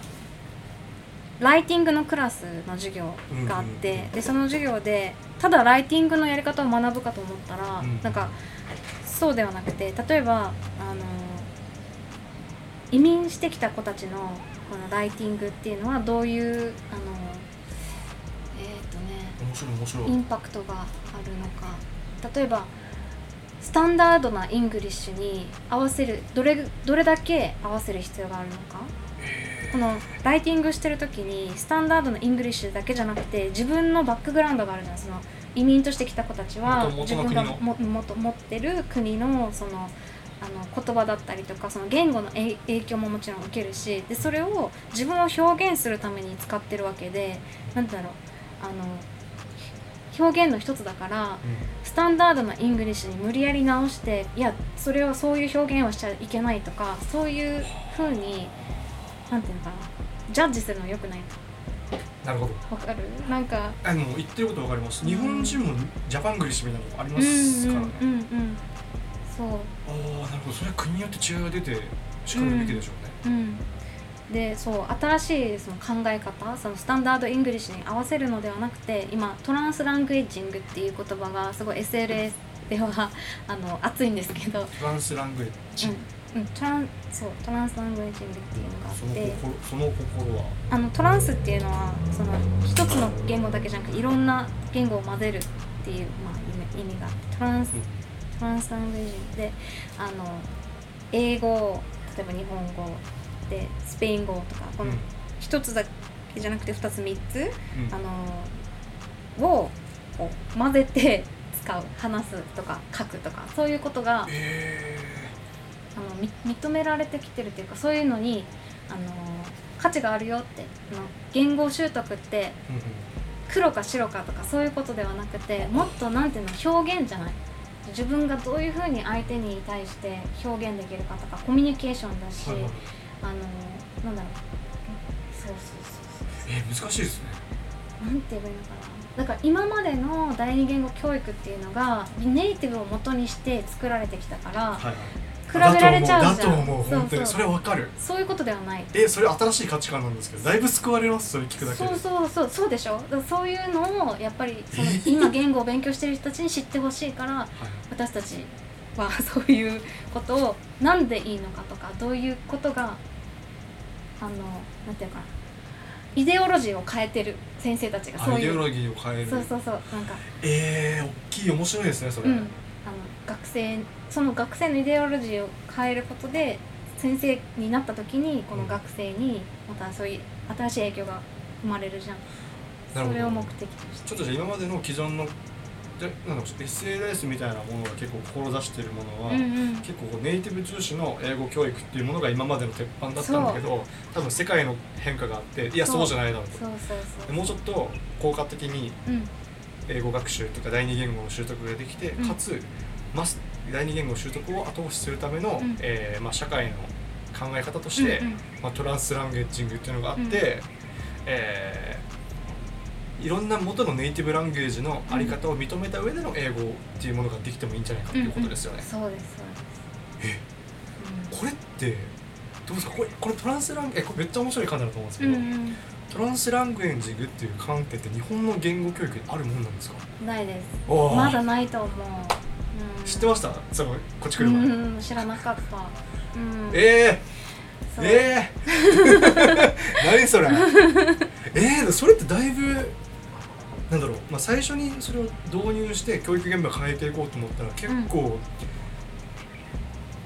ライティングのクラスの授業があって、うんうんうん。でその授業でただライティングのやり方を学ぶかと思ったら、うん。なんかそうではなくて例えばあの移民してきた子たちのこのライティングっていうのはどういうあのえっ、とねインパクトがあるのか。例えばスタンダードな English に合わせるどれどれだけ合わせる必要があるのか。このライティングしてる時にスタンダードな English だけじゃなくて自分のバックグラウンドがあるじゃんその移民として来た子たちは元自分がもともと持ってる国のそのあの言葉だったりとかその言語のえ影響ももちろん受けるしでそれを自分を表現するために使ってるわけでなんてだろう。あの表現の一つだからスタンダードな English に無理やり直していやそれはそういう表現をしちゃいけないとかそういう風になんていうのかなジャッジするのよくないなるほど。わかる？なんかあの言ってることわかります。日本人も Japanglish みたいなのありまうんすからね、うんうんうんそう。ああなるほど。それは国によって違いが出てしかるべきでしょうね、うんでそう新しいその考え方その standard English に合わせるのではなくて今 translanguaging っていう言葉がすごい SLS では [laughs] あの熱いんですけど、トランスラングエッジ、うんうん、トランそう translanguaging っていうのがあそのって心その心は？あの trans っていうのはその一つの言語だけじゃなくていろんな言語を混ぜるっていう、まあ、意味があって transトランスラングエッジングであの英語例えば日本語でスペイン語とかこのうん。一つだけじゃなくて二つ三つうん。あのをこう混ぜて使う話すとか書くとかそういうことがえあのみ認められてきてるっていうかそういうのにあの価値があるよってあの言語習得って黒か白かとかそういうことではなくてもっとなんていうの表現じゃない。自分がどういうふうに相手に対して表現できるかとかコミュニケーションだし、はいはいあのなんだろう。そうそうそうえー難しいですね。なんて言えばいいのかな。だから今までの第二言語教育っていうのがネイティブを元にして作られてきたからはいはい。比べられちゃうじゃん。だと思うだと思う本当に。そうそれわかる。そういうことではない。えそれ新しい価値観なんですけどだいぶ救われます？それ聞くだけで。そうそうそう。そうでしょ？だからそういうのをやっぱりその今言語を勉強してる人たちに知ってほしいからはい。私たちはそういうことをなんでいいのかとかどういうことがあのなんていうかなイデオロジーを変えてる先生たちがそういう。アイデオロギーを変える。そうそうそうなんか。えー、大きい面白いですねそれ、うん。あの学生その学生のイデオロジーを変えることで先生になった時にこの学生にまたそういう新しい影響が生まれるじゃん。なるほど。それを目的として。ちょっとじゃあ今までの既存のでなんだろう SNS みたいなものが結構志しているものは、うんうん。結構ネイティブ重視の英語教育っていうものが今までの鉄板だったんだけど多分世界の変化があっていやそう。じゃないだろうと。もうちょっと効果的にうん。英語学習とか第二言語の習得ができて、うん。かつマス第二言語習得を後押しするための、うん。えーまあ、社会の考え方として、うんうん。まあ、トランスランゲージングっていうのがあって、うん。えーいろんな元のネイティブランゲージのあり方を認めた上での英語っていうものができてもいいんじゃないかっていうことですよね。そうですそうです。これってどうですか？これこれトランスランえこれめっちゃ面白い感じだと思うんですけど、うんうん。トランスランゲージングっていう観点って日本の言語教育にあるもんなんですか？うんないです。まだないと思う、うん、知ってました？そのこっち来うる前、ん知らなかった。うん。えー、そう。えー、[laughs] 何それ？えー、それってだいぶなんだろう、まあ、最初にそれを導入して教育現場変えていこうと思ったら結構、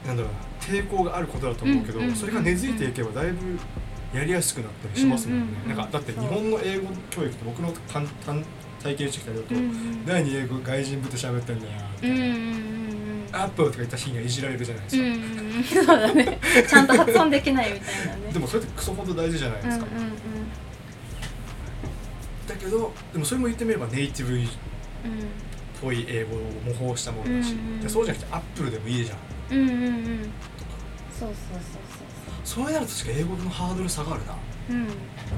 なんだろうな抵抗があることだと思うけど、うんうんそれが根付いていけばだいぶやりやすくなったりしますもんね、うんうんうんなんかだって日本の英語教育って僕のたんたん体験してきたりだと、うんうん第二英語外人ぶって喋ってんだよ、うんうんうんアップとか言った日にはいじられるじゃないですか、うんうんうん。そうだね。ちゃんと発音できないみたいなね。でもそれってクソほど大事じゃないですか、うんうんうんだけどでもそれも言ってみればネイティブっうん。ぽい英語を模倣したものだし、うんうんそうじゃなくてアップルでもいいじゃん。うんうんうん。そうそうそうそう。やると確か英語のハードル下がるな。そううん。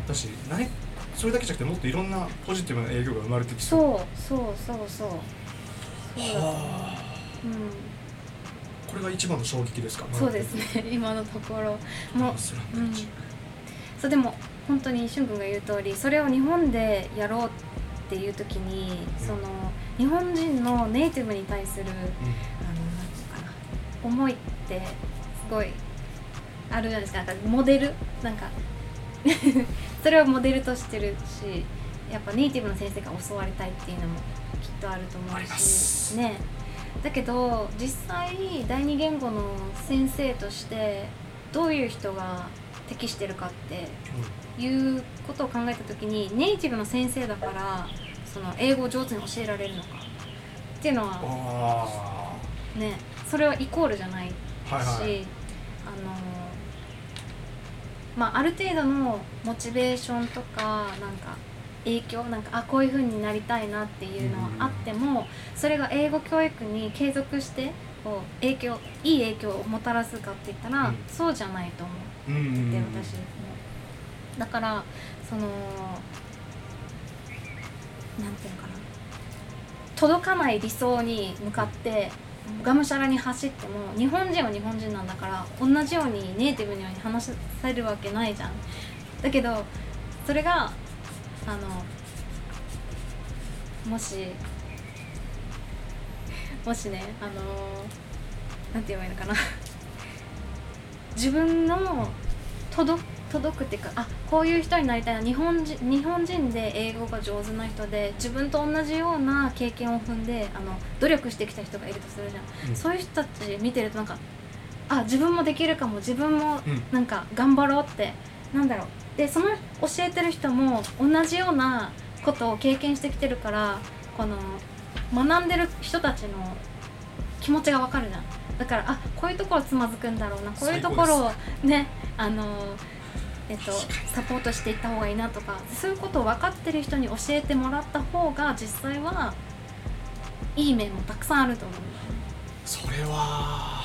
だし何それだけじゃなくてもっといろんなポジティブな営業が生まれてきそう。そうそうそうそう。はあ。うん。これが一番の衝撃ですか？そうですね。今のところ。もう。うん。そうでも本当にしゅんくんが言う通りそれを日本でやろうっていう時にその日本人のネイティブに対するあのなんていうかな思いってすごいあるじゃないですか。なんかモデル？なんか [laughs] それをモデルとしてるしやっぱネイティブの先生が教わりたいっていうのもきっとあると思うす。しね。だけど実際第二言語の先生としてどういう人が適してるかっていうことを考えた時にネイティブの先生だからその英語を上手に教えられるのか。っていうのはあねそれはイコールじゃないし、あはいはい。あのまあある程度のモチベーションとかなんか影響なんかあこういう風になりたいなっていうのはあっても、それが英語教育に継続してこう影響いい影響をもたらすかって言ったら、うん。そうじゃないと思う。うんうんうん。で私。もだからそのなんていうのかな。届かない理想に向かってがむしゃらに走っても日本人は日本人なんだから同じようにネイティブのように話せるわけないじゃん。だけどそれがあのもしもしねあのなんて言えばいいのかな。自分の届届くっていうかあこういう人になりたいな。日本人日本人で英語が上手な人で自分と同じような経験を踏んであの努力してきた人がいるとするじゃん、うん。そういう人たち見てるとなんかあ自分もできるかも自分もうんなん。か頑張ろうって、なんだろう。でその教えてる人も同じようなことを経験してきてるからこの学んでる人たちの気持ちがわかるじゃん。だからあこういうところつまずくんだろうな。こういうところをねあのえっと、サポートしていった方がいいなとかそういうことを分かってる人に教えてもらった方が実際はいい面もたくさんあると思うそれは。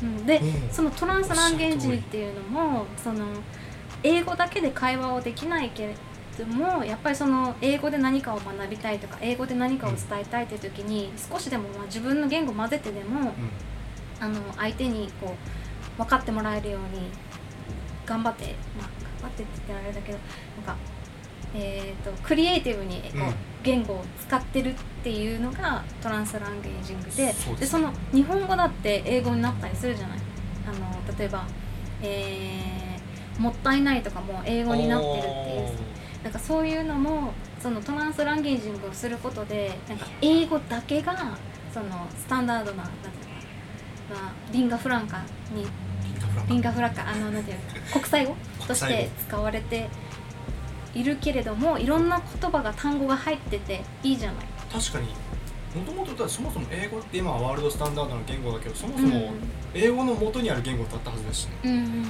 うん、で、うん。そのトランスランゲージっていうのもその英語だけで会話をできないけれどもやっぱりその英語で何かを学びたいとか英語で何かを伝えたいっていう時に少しでもまあ自分の言語混ぜてでもうん。あの相手にこう分かってもらえるように頑張ってまあ頑張ってって言ったらあれだけどなんかえー、とクリエイティブにこう、うん。言語を使ってるっていうのがトランスランゲージングでそうでその日本語だって英語になったりするじゃない？あの例えば、えーもったいない」とかも英語になってるっていう。なんかそういうのもそのトランスランゲージングをすることでなんか英語だけがそのスタンダードななんていうのかなまあリンガフランカにリンガフランカあのなんていうの国際語として使われているけれどもいろんな言葉が単語が入ってていいじゃない。確かに。もともとそもそも英語って今はワールドスタンダードの言語だけどそもそうん。も英語の元にある言語だったはずですしね、うんうんうん。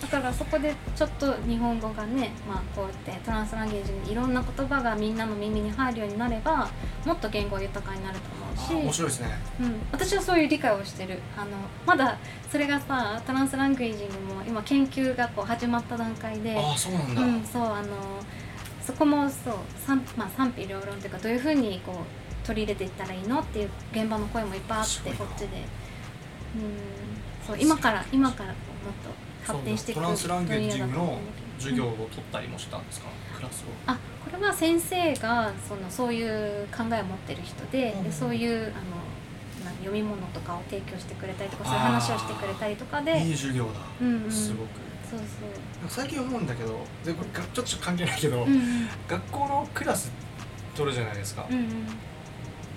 だからそこでちょっと日本語がね、まあ、こうやってトランスランゲージにいろんな言葉がみんなの耳に入るようになればもっと言語は豊かになると思うし、面白いですね。うん、私はそういう理解をしてる。あのまだそれがさトランスランゲージングも今研究がこう始まった段階で。ああそうなんだ、うん、そうあのそこもそう賛,、まあ、賛否両論というかどういうふうにこう取り入れていったらいいのっていう現場の声もいっぱいあってこっちで。うん。そう今から今からもっと発展していくトランスランゲージングの授業を取ったりもしたんですか、クラスを。あこれは先生がそのそういう考えを持ってる人で,、うん。でそういうあのな読み物とかを提供してくれたりとかそういう話をしてくれたりとかでいい授業だ、うんうん。すごく。そう最近思うんだけどでこれがちょっと関係ないけど、そううんうん。学校のクラス取るじゃないですか、うんうん。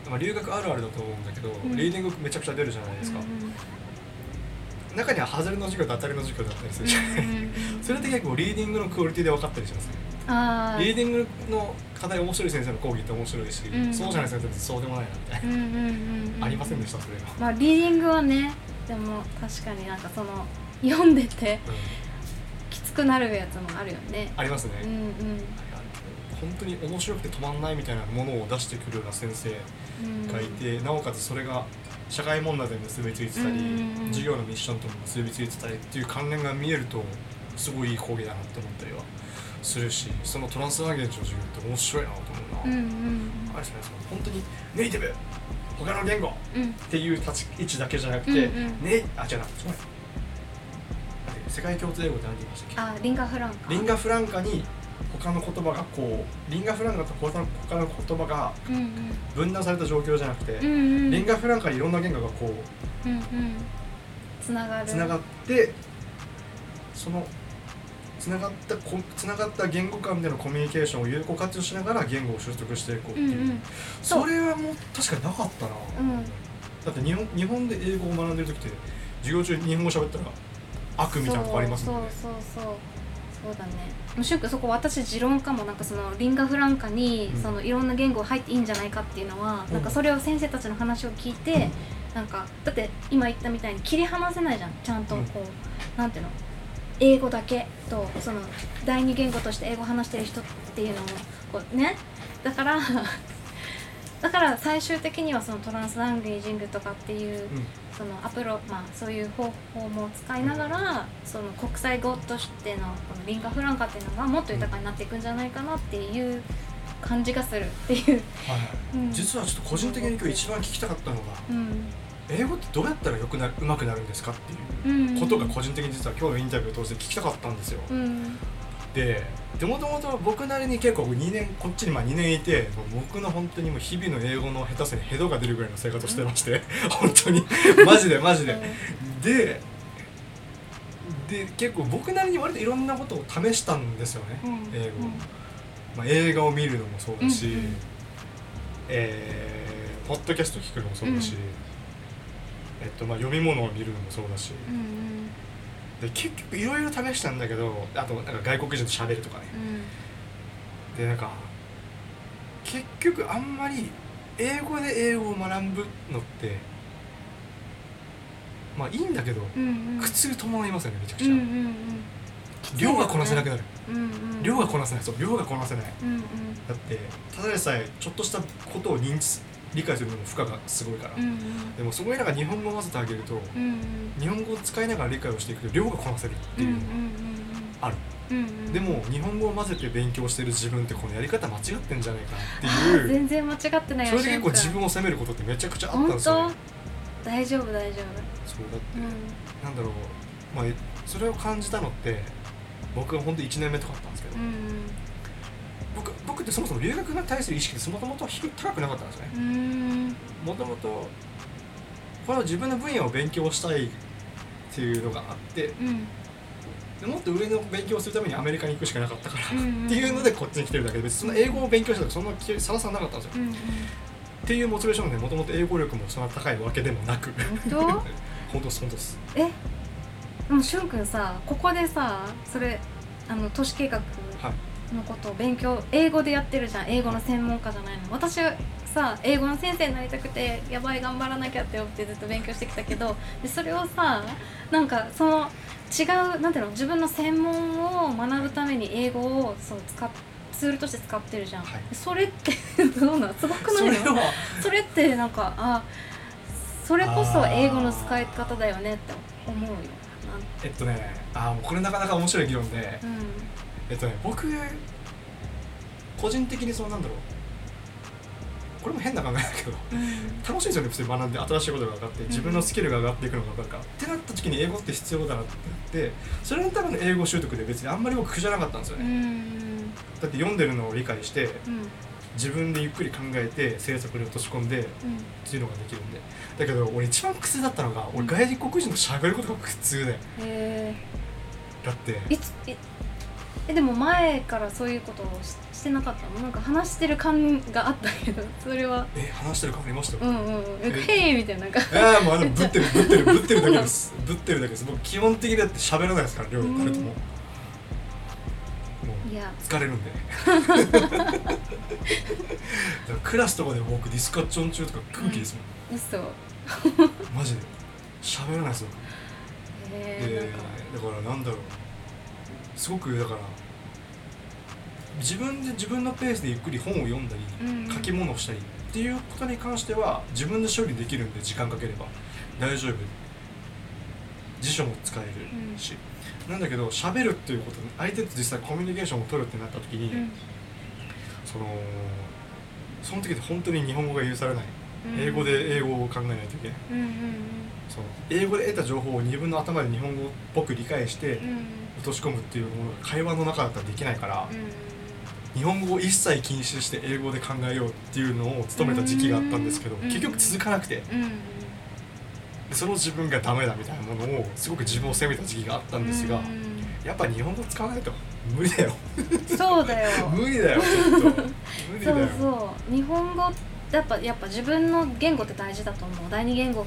まあ、留学あるあるだと思うんだけど、ん。リーディングめちゃくちゃ出るじゃないですか、うんうん中には外れの授業と当たりの授業だったりするじゃない、うんうんうん。それって結構リーディングのクオリティで分かったりしますね。リーディングの課題面白い先生の講義って面白いし、うんそうじゃない先生ってそうでもないなみたいな、うんうんうんうん。ありませんでしたそれが、まあリーディングはねでも確かになんかその読んでてうん。きつくなるやつもあるよね。ありますね、うんうん。本当に面白くて止まんないみたいなものを出してくるような先生うんがいて、なおかつそれが社会問題で結びついてたり、うん授業のミッションとも結びついてたりっていう関連が見えるとすごいいい講義だなって思ったりはするしそのトランスランゲージの授業って面白いなと思うな、うんうんあれですね本当にネイティブ他の言語っうんていう立ち位置だけじゃなくて、うんうん。ねあ違うなすごい世界共通英語って何て言いましたっあリンガフランカ。けリンガフランカに他の言葉がこうリンガフランカと他の他の言葉が分断された状況じゃなくて、うんうん。リンガフランカにいろんな言語がこううんうん。つながる。つながってそのつながったこつながった言語間でのコミュニケーションを有効活用しながら言語を習得していこうっていう、うんうん。それはもう確かになかったな、うん。だって日本日本で英語を学んでる時って授業中に日本語喋ったら悪みたいなとこありますもんね。そうそうそう。そうだねむしろそこ私持論かもなんかそのリンガフランカにうんそのいろんな言語入っていいんじゃないかっていうのは、うん。なんかそれを先生たちの話を聞いて、なんかだって今言ったみたいに切り離せないじゃん。ちゃんとこう、なんていうの？英語だけとその第二言語として英語を話してる人っていうのもこうね？だからだから最終的にはそのトランスランゲージングとかっていううんそのアプロまあそういう方法も使いながら、その国際語としてのこのリンガフランカっていうのがもっと豊かになっていくんじゃないかなっていう感じがするっていう、はいうん。実はちょっと個人的に今日一番聞きたかったのがうん英語ってどうやったらよくなる上手くなるんですかっていううん、ことが個人的に実は今日のインタビューを通して聞きたかったんですよ、うんででもともと僕なりに結構2年こっちにまあ2年いて僕の本当にもう日々の英語の下手さにヘドが出るぐらいの生活をしてまして [laughs] 本当に。マジでマジで。でで結構僕なりに割といろんなことを試したんですよね、うん英語、まあ、映画を見るのもそうだし、うんうん。えーポッドキャスト聞くのもそうだし、えっとまあ、読み物を見るのもそうだしうんうんで結局いろいろ試したんだけどあとなんか外国人と喋るとかね。うん。でなんか結局あんまり英語で英語を学ぶのってまあいいんだけどうんうん。苦痛伴いますよねめちゃくちゃ、うんうんうん量がこなせなくなる、うんうん量がこなせない。そう量がこなせない。うんうん。だってただでさえちょっとしたことを認知理解するのも負荷がすごいから、うんうん。でもそこになんか日本語を混ぜてあげるとうんうん。日本語を使いながら理解をしていくと量がこなせるっていうのがある、うん。うんうん。でも日本語を混ぜて勉強してる自分ってこのやり方間違ってんじゃないかなあっていう。ー全然間違ってないよそれで結構自分を責めることってめちゃくちゃあったん本ですよ、大丈夫大丈そうだって、夫なんだろう。まあそれを感じたのって僕が本当1年目とかだったんですけど、うん僕僕ってそもそも留学に対する意識ってもともと高くなかったんですね。もともとこれは自分の分野を勉強したいっていうのがあってうん。でもっと上の勉強をするためにアメリカに行くしかなかったから、うんうん。っていうのでこっちに来てるだけで別にその英語を勉強したとかそんな気さらさなかったんですよ。うんうん。っていうモチベーションでもともと英語力もそんな高いわけでもなく。本当？[laughs] 本当です本当です。え？でもしゅんくんさここでさそれあの都市計画はいのことを勉強英語でやってるじゃん英語の専門家じゃないの。私はさ英語の先生になりたくてやばい頑張らなきゃって思ってずっと勉強してきたけどでそれをさなんかその違うなんていうの自分の専門を学ぶために英語をそう使っツールとして使ってるじゃん、はい。それって [laughs] どうなん？すごくないの？は。それってなんかあそれこそ英語の使い方だよねって思うよ。えっとねあうこれなかなか面白い議論でうんえっとね僕個人的にそうなんだろう。これも変な考えだけどうん。楽しいですよね普通に学んで新しいことが分かって自分のスキルが上がっていくのが分かるから、ってなった時に英語って必要だなってなってそれのための英語習得で別にあんまり僕苦じゃなかったんですようね、ん。だって読んでるのを理解してうん。自分でゆっくり考えて制作に落とし込んでっうん。ていうのができるんで。だけど俺一番苦痛だったのが俺外国人と喋ることが苦痛で。へだってえいついえでも前からそういうことをししてなかったの？なんか話してる感があったけどそれは。え話してる感ありました？うんうんうん。え？へえみたいな。なんか。ああもうあのぶってるぶってるぶってるだけです。ぶってるだけです。僕基本的にだって喋らないですから両うん彼とも。もういや。疲れるんで。だからクラスとかでも僕ディスカッション中とか空気ですもん、嘘。へマジで。喋らないですよでえなんか。だからなんだろう。すごくだから自分で自分のペースでゆっくり本を読んだり、うん書き物をしたりっていうことに関しては自分で処理できるんで時間かければ大丈夫。辞書も使えるし、なんだけど喋るっていうこと相手と実際コミュニケーションを取るってなった時に、うん。そのその時って本当に日本語が許されない、うん。英語で英語を考えないといけない。うんうんその英語で得た情報を自分の頭で日本語っぽく理解してうんうん。落とし込むっていうものが会話の中だったらできないから、うん日本語を一切禁止して英語で考えようっていうのを努めた時期があったんですけど、うん。結局続かなくて。その自分がダメだみたいなものをすごく自分を責めた時期があったんですが、うん。やっぱ日本語使わないと。無理だよ。そうだよ。[laughs] 無理だよちょっと。無理だよ。そうそう。日本語やっぱやっぱ自分の言語って大事だと思う。第二言語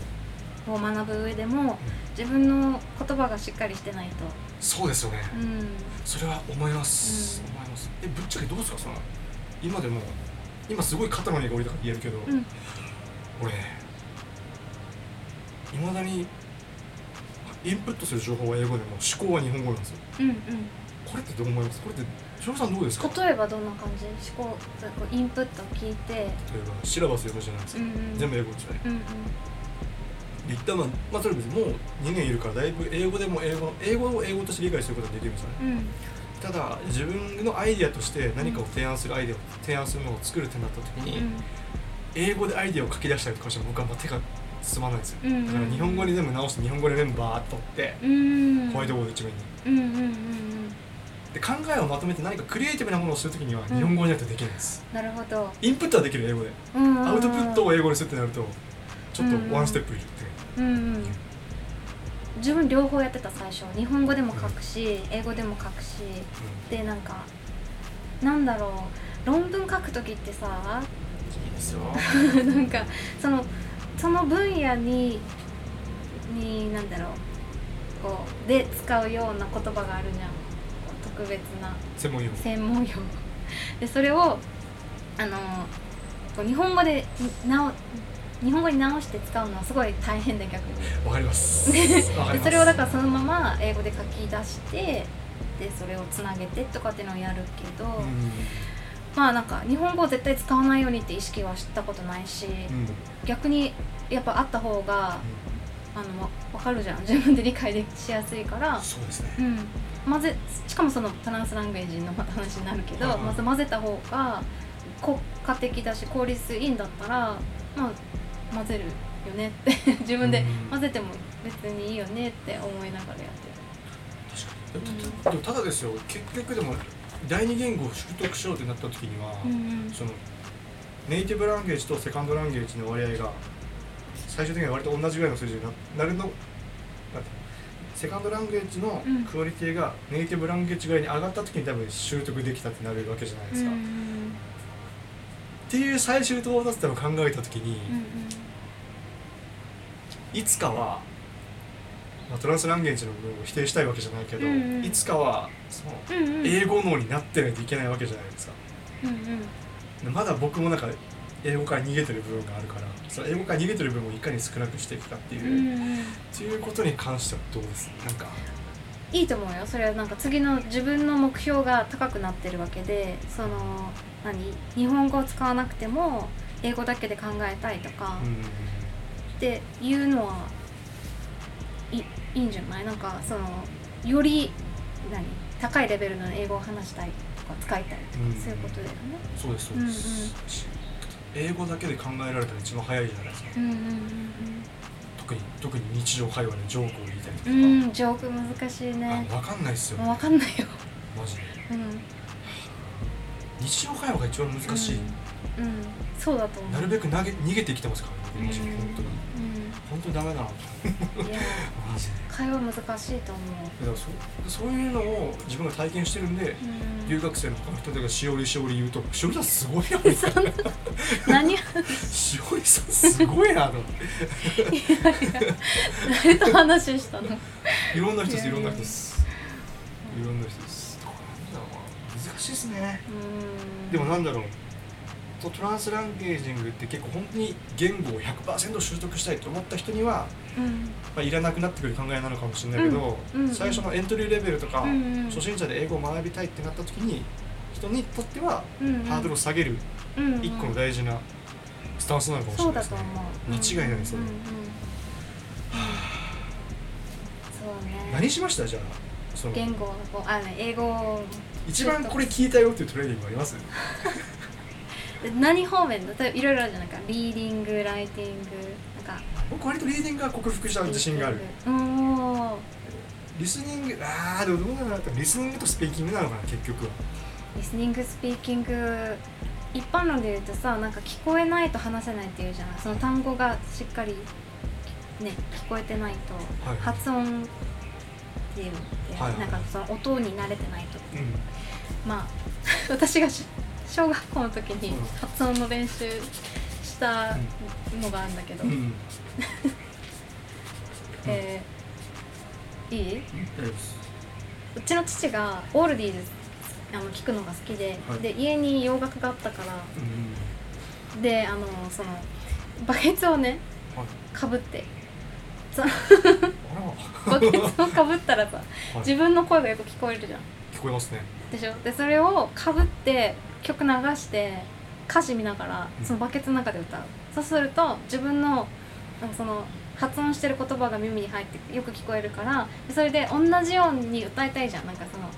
を学ぶ上でも自分の言葉がしっかりしてないと。そうですよね。うん。それは思います、うんます。えぶっちゃけどうですかその。今でも今すごい肩の荷が下りたから言えるけど、うん。俺いまだにインプットする情報は英語でも思考は日本語なんですよ。うんうん。これってどう思います？これって翔さんどうですか？例え例えばどんな感じ？思考こうインプットを聞いて。ばシラバス読むじゃないですか、うんうん。全部英語ですよね。うんうん。で一旦まあ、まあ、それ別にもう2年いるからだいぶ英語でも英語英語を英語として理解することができるんですよね。うんただ自分のアイデアとして何かを提案するアイデアを提案するものを作るってなった時に、英語でアイデアを書き出したりとかしても僕はもう手が進まないんですよ、だから日本語に全部直して日本語で全部バーッと取って、うん。ホワイトボード一面に。で考えをまとめて何かクリエイティブなものをするときにはん。日本語にないとできないです、なるほど。インプットはできる英語で、アウトプットを英語にするってなるとちょっうんとワンステップいるって、うんうん自分両方やってた最初。日本語でも書くし英語でも書くし。でなんかなんだろう。論文書く時ってさいいですよ。[laughs] なんかそのその分野にになんだろう。こうで使うような言葉があるじゃん。特別な。専門用語。専門用語。でそれをあのこう日本語でなお日本語に直して使うのはすごい大変で逆に。わかります。[laughs] でます。それをだからそのまま英語で書き出してでそれをつなげてとかっていうのをやるけど、うん。まあなんか日本語を絶対使わないようにって意識はしたことないし、うん。逆にやっぱあった方があのわ分かるじゃん。自分で理解でしやすいから。そうですね。うん。混ぜしかもそのトランスランゲージの話になるけど、まず混ぜた方が効果的だし効率いいんだったらまあ混ぜるよねって。[laughs] 自分でうん。混ぜても別にいいよねって思いながらやってる。確かに。でもただですよ結局でも第二言語を習得しようってなった時には、うんそのネイティブランゲージとセカンドランゲージの割合が最終的には割と同じぐらいの数字にななるのセカンドランゲージのうん。クオリティがネイティブランゲージぐらいに上がった時に多分習得できたってなるわけじゃないですか、うんっていう最終到達点を考えた時に、うんいつかは、まあ、トランスランゲージの部分を否定したいわけじゃないけど、うんうん。いつかはそのうんうん。うん英語脳になってないといけないわけじゃないですか。うんうん。でまだ僕もなんか英語から逃げてる部分があるからその英語から逃げてる部分をいかに少なくしていくかっていう、うんうん。っていうことに関してはどうです？なんか。いいと思うよ。それはなんか次の自分の目標が高くなってるわけでその何？日本語を使わなくても英語だけで考えたいとか。うんっていうのはいいいいんじゃないなんかそのより何高いレベルの英語を話したいとか使いたいとか、うんそういうことだよね。そうですそうです、英語だけで考えられたら一番早いじゃないですかうんうん特に特に日常会話でジョークを言いたりとか、うんうん。うん、ジョーク難しいあね。分かんないっすよ、もうわかんないよ。マジでうん。日常会話が一番難しい、うん。うん、そうだと思う。なるべく投げ逃げてきてますからねマジで本当に本当にダメだな会話難しいと思う。だからそそういうのを自分が体験してるんで、うん。留学生の他の人とかしおりしおり言うとしおりさんすごいなみたいな何？しおりさんすごいなと思って誰と話したの？いろんな人ですいろんな人いですいろんな人です難しいですねうん。でもなんだろうとトランスランゲージングって結構本当に言語を100%習得したいと思った人には、うん。まあ、いらなくなってくる考えなのかもしれないけど、うんうん最初のエントリーレベルとか、初心者で英語を学びたいってなった時に人にとってはハードルを下げる一個の大事なスタンスなのかもしれないですね。間違いないですね。何しました？じゃあその。言語あね英語を。一番これ聞いたよっていうトレーニングあります？で [laughs] 何方面だ？例えばいろいろあるじゃん。ないかリーディングライティングなんか。僕割とリーディングは克服した自信がある。リスニングあーでもどうなのかなリスニングとスピーキングなのかな結局は。リスニングスピーキング一般論で言うとさなんか聞こえないと話せないっていうじゃないその単語がしっかりね聞こえてないと、はい発音っていうのって、はいはいなんかその音に慣れてないとうん。まあ [laughs] 私がし小学校の時にうん。発音の練習したのがあるんだけど、うん。[laughs] えーいい？うちの父がオールディーズあの聞くのが好きで、はい。で家に洋楽があったから。うんであのそのバケツをねはい。かぶって。バケツをかぶったらさはい。自分の声がよく聞こえるじゃん。聞こえますね。でしょ？でそれをかぶって曲流して歌詞見ながらうん。そのバケツの中で歌う、そうすると自分のその発音してる言葉が耳に入ってよく聞こえるからでそれで同じように歌いたいじゃん。なんかそのはい。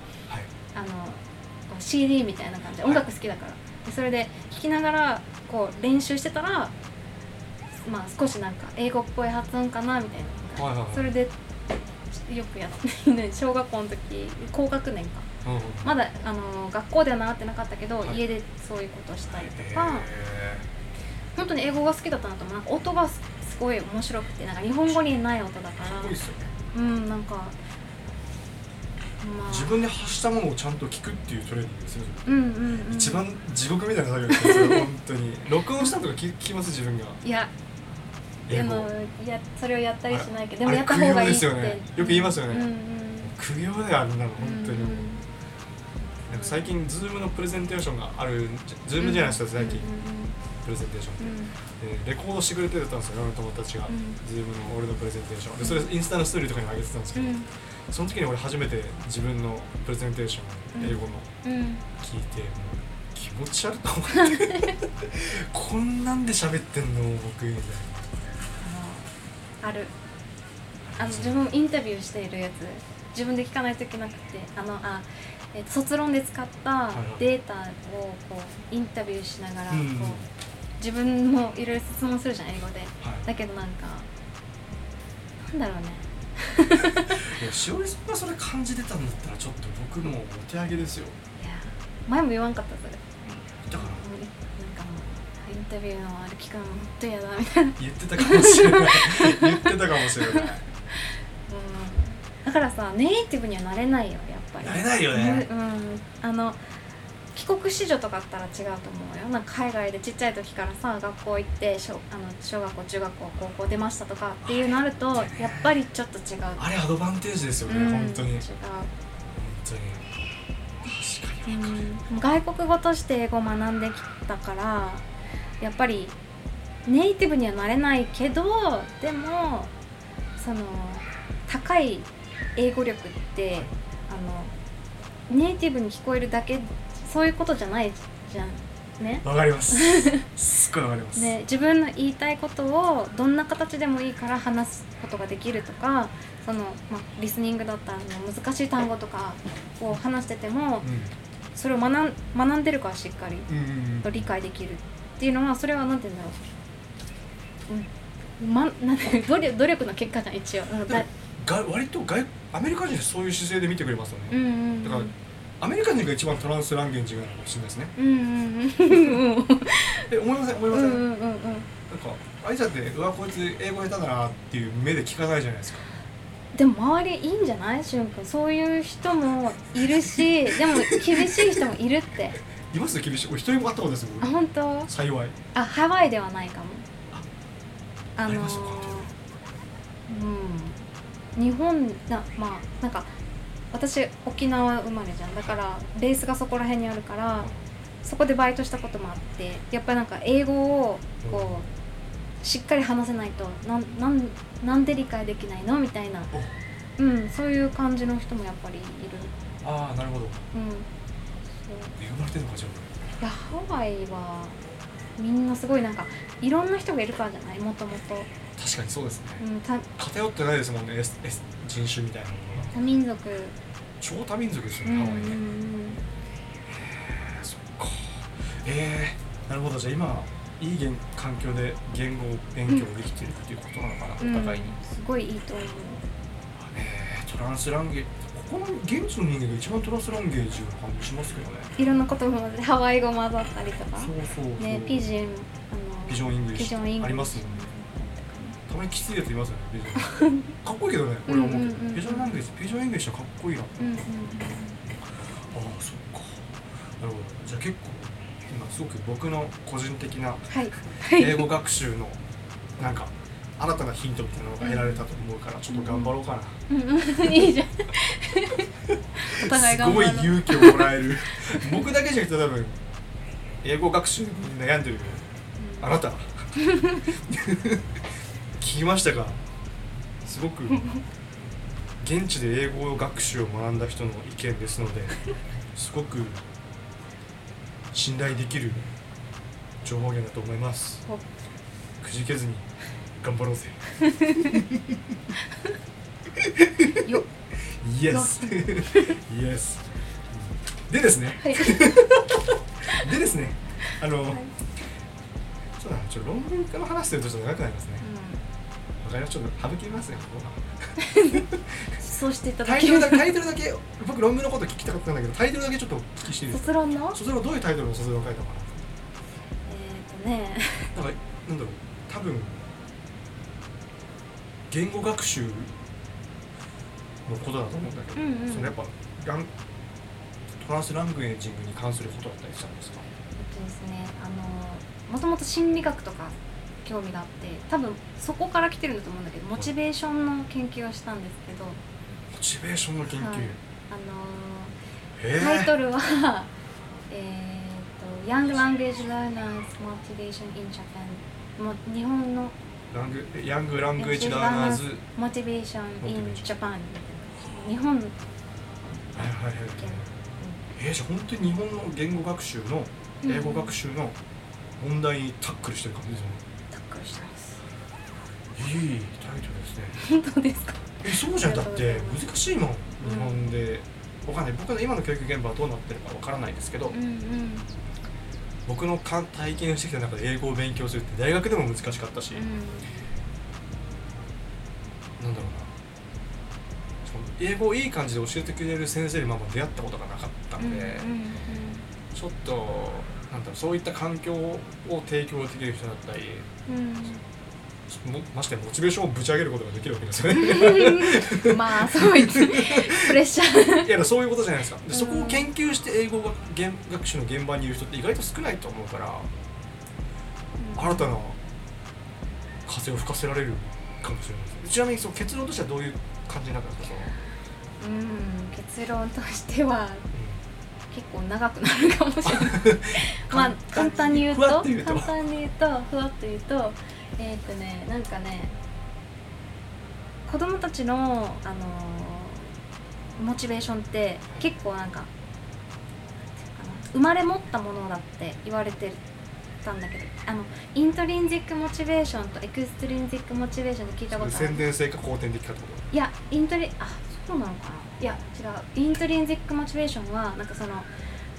あの CD みたいな感じで音楽好きだから。でそれで聴きながらこう練習してたらまあ少しなんか英語っぽい発音かなみたいな、はいはいはい。それでよくやってね。小学校の時高学年か。うんまだあの学校では習ってなかったけど、はい。家でそういうことしたりとへかー。本当に英語が好きだったなと思うなんか音がすすごい面白くてなんか日本語にない音だから。うんなんかまあ。自分で発したものをちゃんと聞くっていうトレーニングですようんうん、うん、一番地獄みたいな作業ですよ本当に。[laughs] 録音したとか聞聞きます？自分が。いや。でも英やそれをやったりしないけどでもやった方がいいって。よね。よく言いますよね。うんうん。苦行だよあんなの本当に、うんなんか最近 Zoom のプレゼンテーションがある Zoom じゃないですか最近、プレゼンテーションでレコードしてくれてたんですよ俺の友達が、うん。Zoom の俺のプレゼンテーション。でそれインスタのストーリーとかにも上げてたんですけど、うん。その時に俺初めて自分のプレゼンテーションうん英語のうん。聞いて、もう気持ち悪いと思って。[laughs] こんなんで喋ってんの僕みたいあのある。あの自分もインタビューしているやつ。自分で聞かないといけなくて。あのあ、えっと卒論で使ったデータをこうインタビューしながらこう、うん自分もいろいろ質問するじゃん英語で。だけどなんかなんだろうね。[laughs] いやしおりさんがそれ感じてたんだったらちょっと僕もうお手上げですよ。いや前も言わんかったそれ。だから。インタビューのあれ聞くのも本当嫌だみたいな言ってたかもしれない言ってたかもしれないうんだからさネイティブにはなれないよぱり。なれないよね。うん、あの帰国子女とかだったら違うと思うよ。なんか海外でちっちゃい時からさ学校行って小あの小学校中学校高校出ましたとかっていうのあるとやっぱりちょっと違う。あれアドバンテージですよね、うん。本当に。違う。本当に。確かに。うん外国語として英語を学んできたからやっぱりネイティブにはなれないけどでもその高い英語力ってあのネイティブに聞こえるだけそういうことじゃないじゃん。ね。わかります。[laughs] すっごいわかります、で自分の言いたいことをどんな形でもいいから話すことができるとかその、まあ、リスニングだったら難しい単語とかを話しててもそれを学ん学んでるからしっかりうん、うんうん。と理解できるっていうのはそれはなんて言うんだろう、うん。ま、[laughs] なんて努力努力の結果じゃん一応が割と外アメリカ人そういう姿勢で見てくれますよね、うんうんうん。だからアメリカ人が一番トランスランゲージがかもしれないですね。うんうんうん。うんえ思いません思いません、うんうんうんうん。なんかあいつだってうわこいつ英語下手だなっていう目で聞かないじゃないですか。でも周りいいんじゃない？しゅんくんそういう人もいるし [laughs] でも厳しい人もいるって。います厳しい。俺一人も会ったことですよ。あ僕本当？幸い。あハワイではないかも。あのありましたかうん日本なまあなんか私沖縄生まれじゃん。だからベースがそこら辺にあるからそこでバイトしたこともあってやっぱりなんか英語をこうしっかり話せないとなんなんなんで理解できないの？みたいな、うん、そういう感じの人もやっぱりいる、ああなるほど。うん、そう恵まれてるのかじゃいやハワイはみんなすごいなんかいろんな人がいるからじゃない？もともと、あ確かにそうですね。うん、多偏ってないですもんね S, S 人種みたいなものが多民族。超多民族ですようんうんねハワイね、そっか。えー、なるほど。じゃあ今いい言環境で言語勉強できてるっていうことなのかな、うんお互いに、すごいいいと思う。えー、 translanguage ここの現地の人間が一番 translanguage な感じしますけどね。いろんなこともハワイ語混ざったりとか。そうそうそう。ね Pidgin あの Pidgin English Pidgin English。ありますもんねたまにきついやついますよね Pidgin [laughs] かっこいいけどね俺は思うけど、うんうんうん Pidgin language Pidgin English はかっこいいな。うんうんうんああそっか。なるほど。じゃあ結構今すごく僕の個人的なはい。英語学習のなんか新たなヒントみたいなのが得られたと思うからちょっと頑張ろうかな、うんうん。[laughs] いいじゃん。[laughs] お互いすごい頑張ろう勇気をもらえる。僕だけじゃなくて多分英語学習に悩んでるあなた聞きましたかすごく現地で英語学習を学んだ人の意見ですのですごく信頼できる情報源だと思います。おくじけずに頑張ろうぜ。よ。イエスイエスでですね。はい。でですね。あの、そうだなちょっと論文から話してるとちょっと長くなりますねわかりますちょっと省きますねここは [laughs] そうしていたタだけ。るイトルだタイトルだけ僕論文のこと聞きたかったんだけどタイトルだけちょっとお聞きしていいですか？卒論の？卒論どういうタイトルの卒論を書いたのかえっ、とね。ななんかなんだろう。多分言語学習のことだと思うんだけど、うんうん。そのやっぱラントランスラングエージングに関することだったりしたんですか？えっとですねあのもともと心理学とか興味があって多分そこから来てるんだと思うんだけどモチベーションの研究をしたんですけど。モチベーションの研究、はい。あのへえタイトルは [laughs] えーと「Young Language Learners Motivation in Japan」もう日本のラングヤングラングエッジラーナーズはいモチベーション in Japan みたいな日本はい。はいえー、じゃあ本当に日本の言語学習のうん。英語学習の問題にタックルしてる感じですよね、いいタイトルですね。本当ですか？えそうじゃん。だって難しいもん日本で、わかんない。僕の今の教育現場はどうなってるかわからないですけど、うんうん。僕の体験してきた中で英語を勉強するって大学でも難しかったし、うん。なんだろうな。英語をいい感じで教えてくれる先生にまあまあ出会ったことがなかったうんので、ちょっとなんだろうそういった環境を提供できる人だったりうん。もましてやモチベーションをぶち上げることができるわけですよね。う [laughs] んまあそういつプレッシャー。いやそういうことじゃないですか。でうん。そこを研究して英語が現学習の現場にいる人って意外と少ないと思うから新たな風を吹かせられるかもしれないです。ちなみにその結論としてはどういう感じになったんですか？うん結論としてはう結構長くなるかもしれない。[laughs] まあ簡単に言うと。簡単に言うとふわっと言うとえっ、とねなんかね子供たちの、あのーモチベーションって結構なんか生まれ持ったものだって言われてたんだけどあの intrinsic motivation と extrinsic motivation って聞いたことある？先天性か後天的かってこいや intri あそうなのかな？いや違う。 intrinsic motivation はなんかその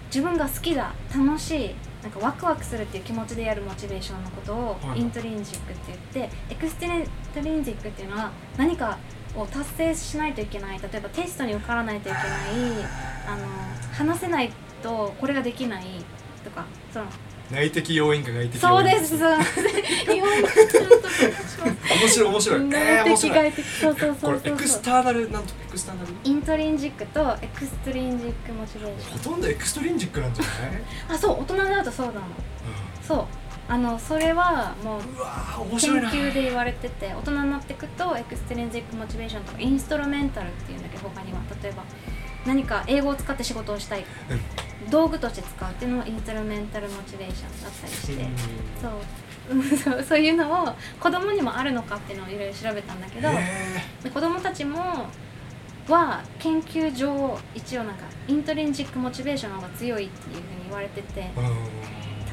自分が好きだ楽しいなんかワクワクするっていう気持ちでやるモチベーションのことをはい。 intrinsic って言って extrinsic っていうのは何かを達成しないといけない例えばテストに受からないといけないあの話せないとこれができないとかそのと内的要因か外的そうです。そう日本語ちゃんと面白い面白い。えー、内的外的。そうそうこそう external なんと external？ intrinsic と extrinsic モチベーションほとんど extrinsic なんじゃない、あそう大人になるとそうなのそう。あのそれはもう研究で言われてて大人になっていくと extrinsic motivation とか instrumental っていうんだけど他には。例えば何か英語を使って仕事をしたい。道具として使うっていうのをインストルメンタルモチベーションだったりして。そううん。[laughs] そう。そういうのを子供にもあるのかっていうのをいろいろ調べたんだけど、へで子供たちもは研究上一応なんかイントリンジックモチベーションの方が強いっていうふうに言われてて。ーうん。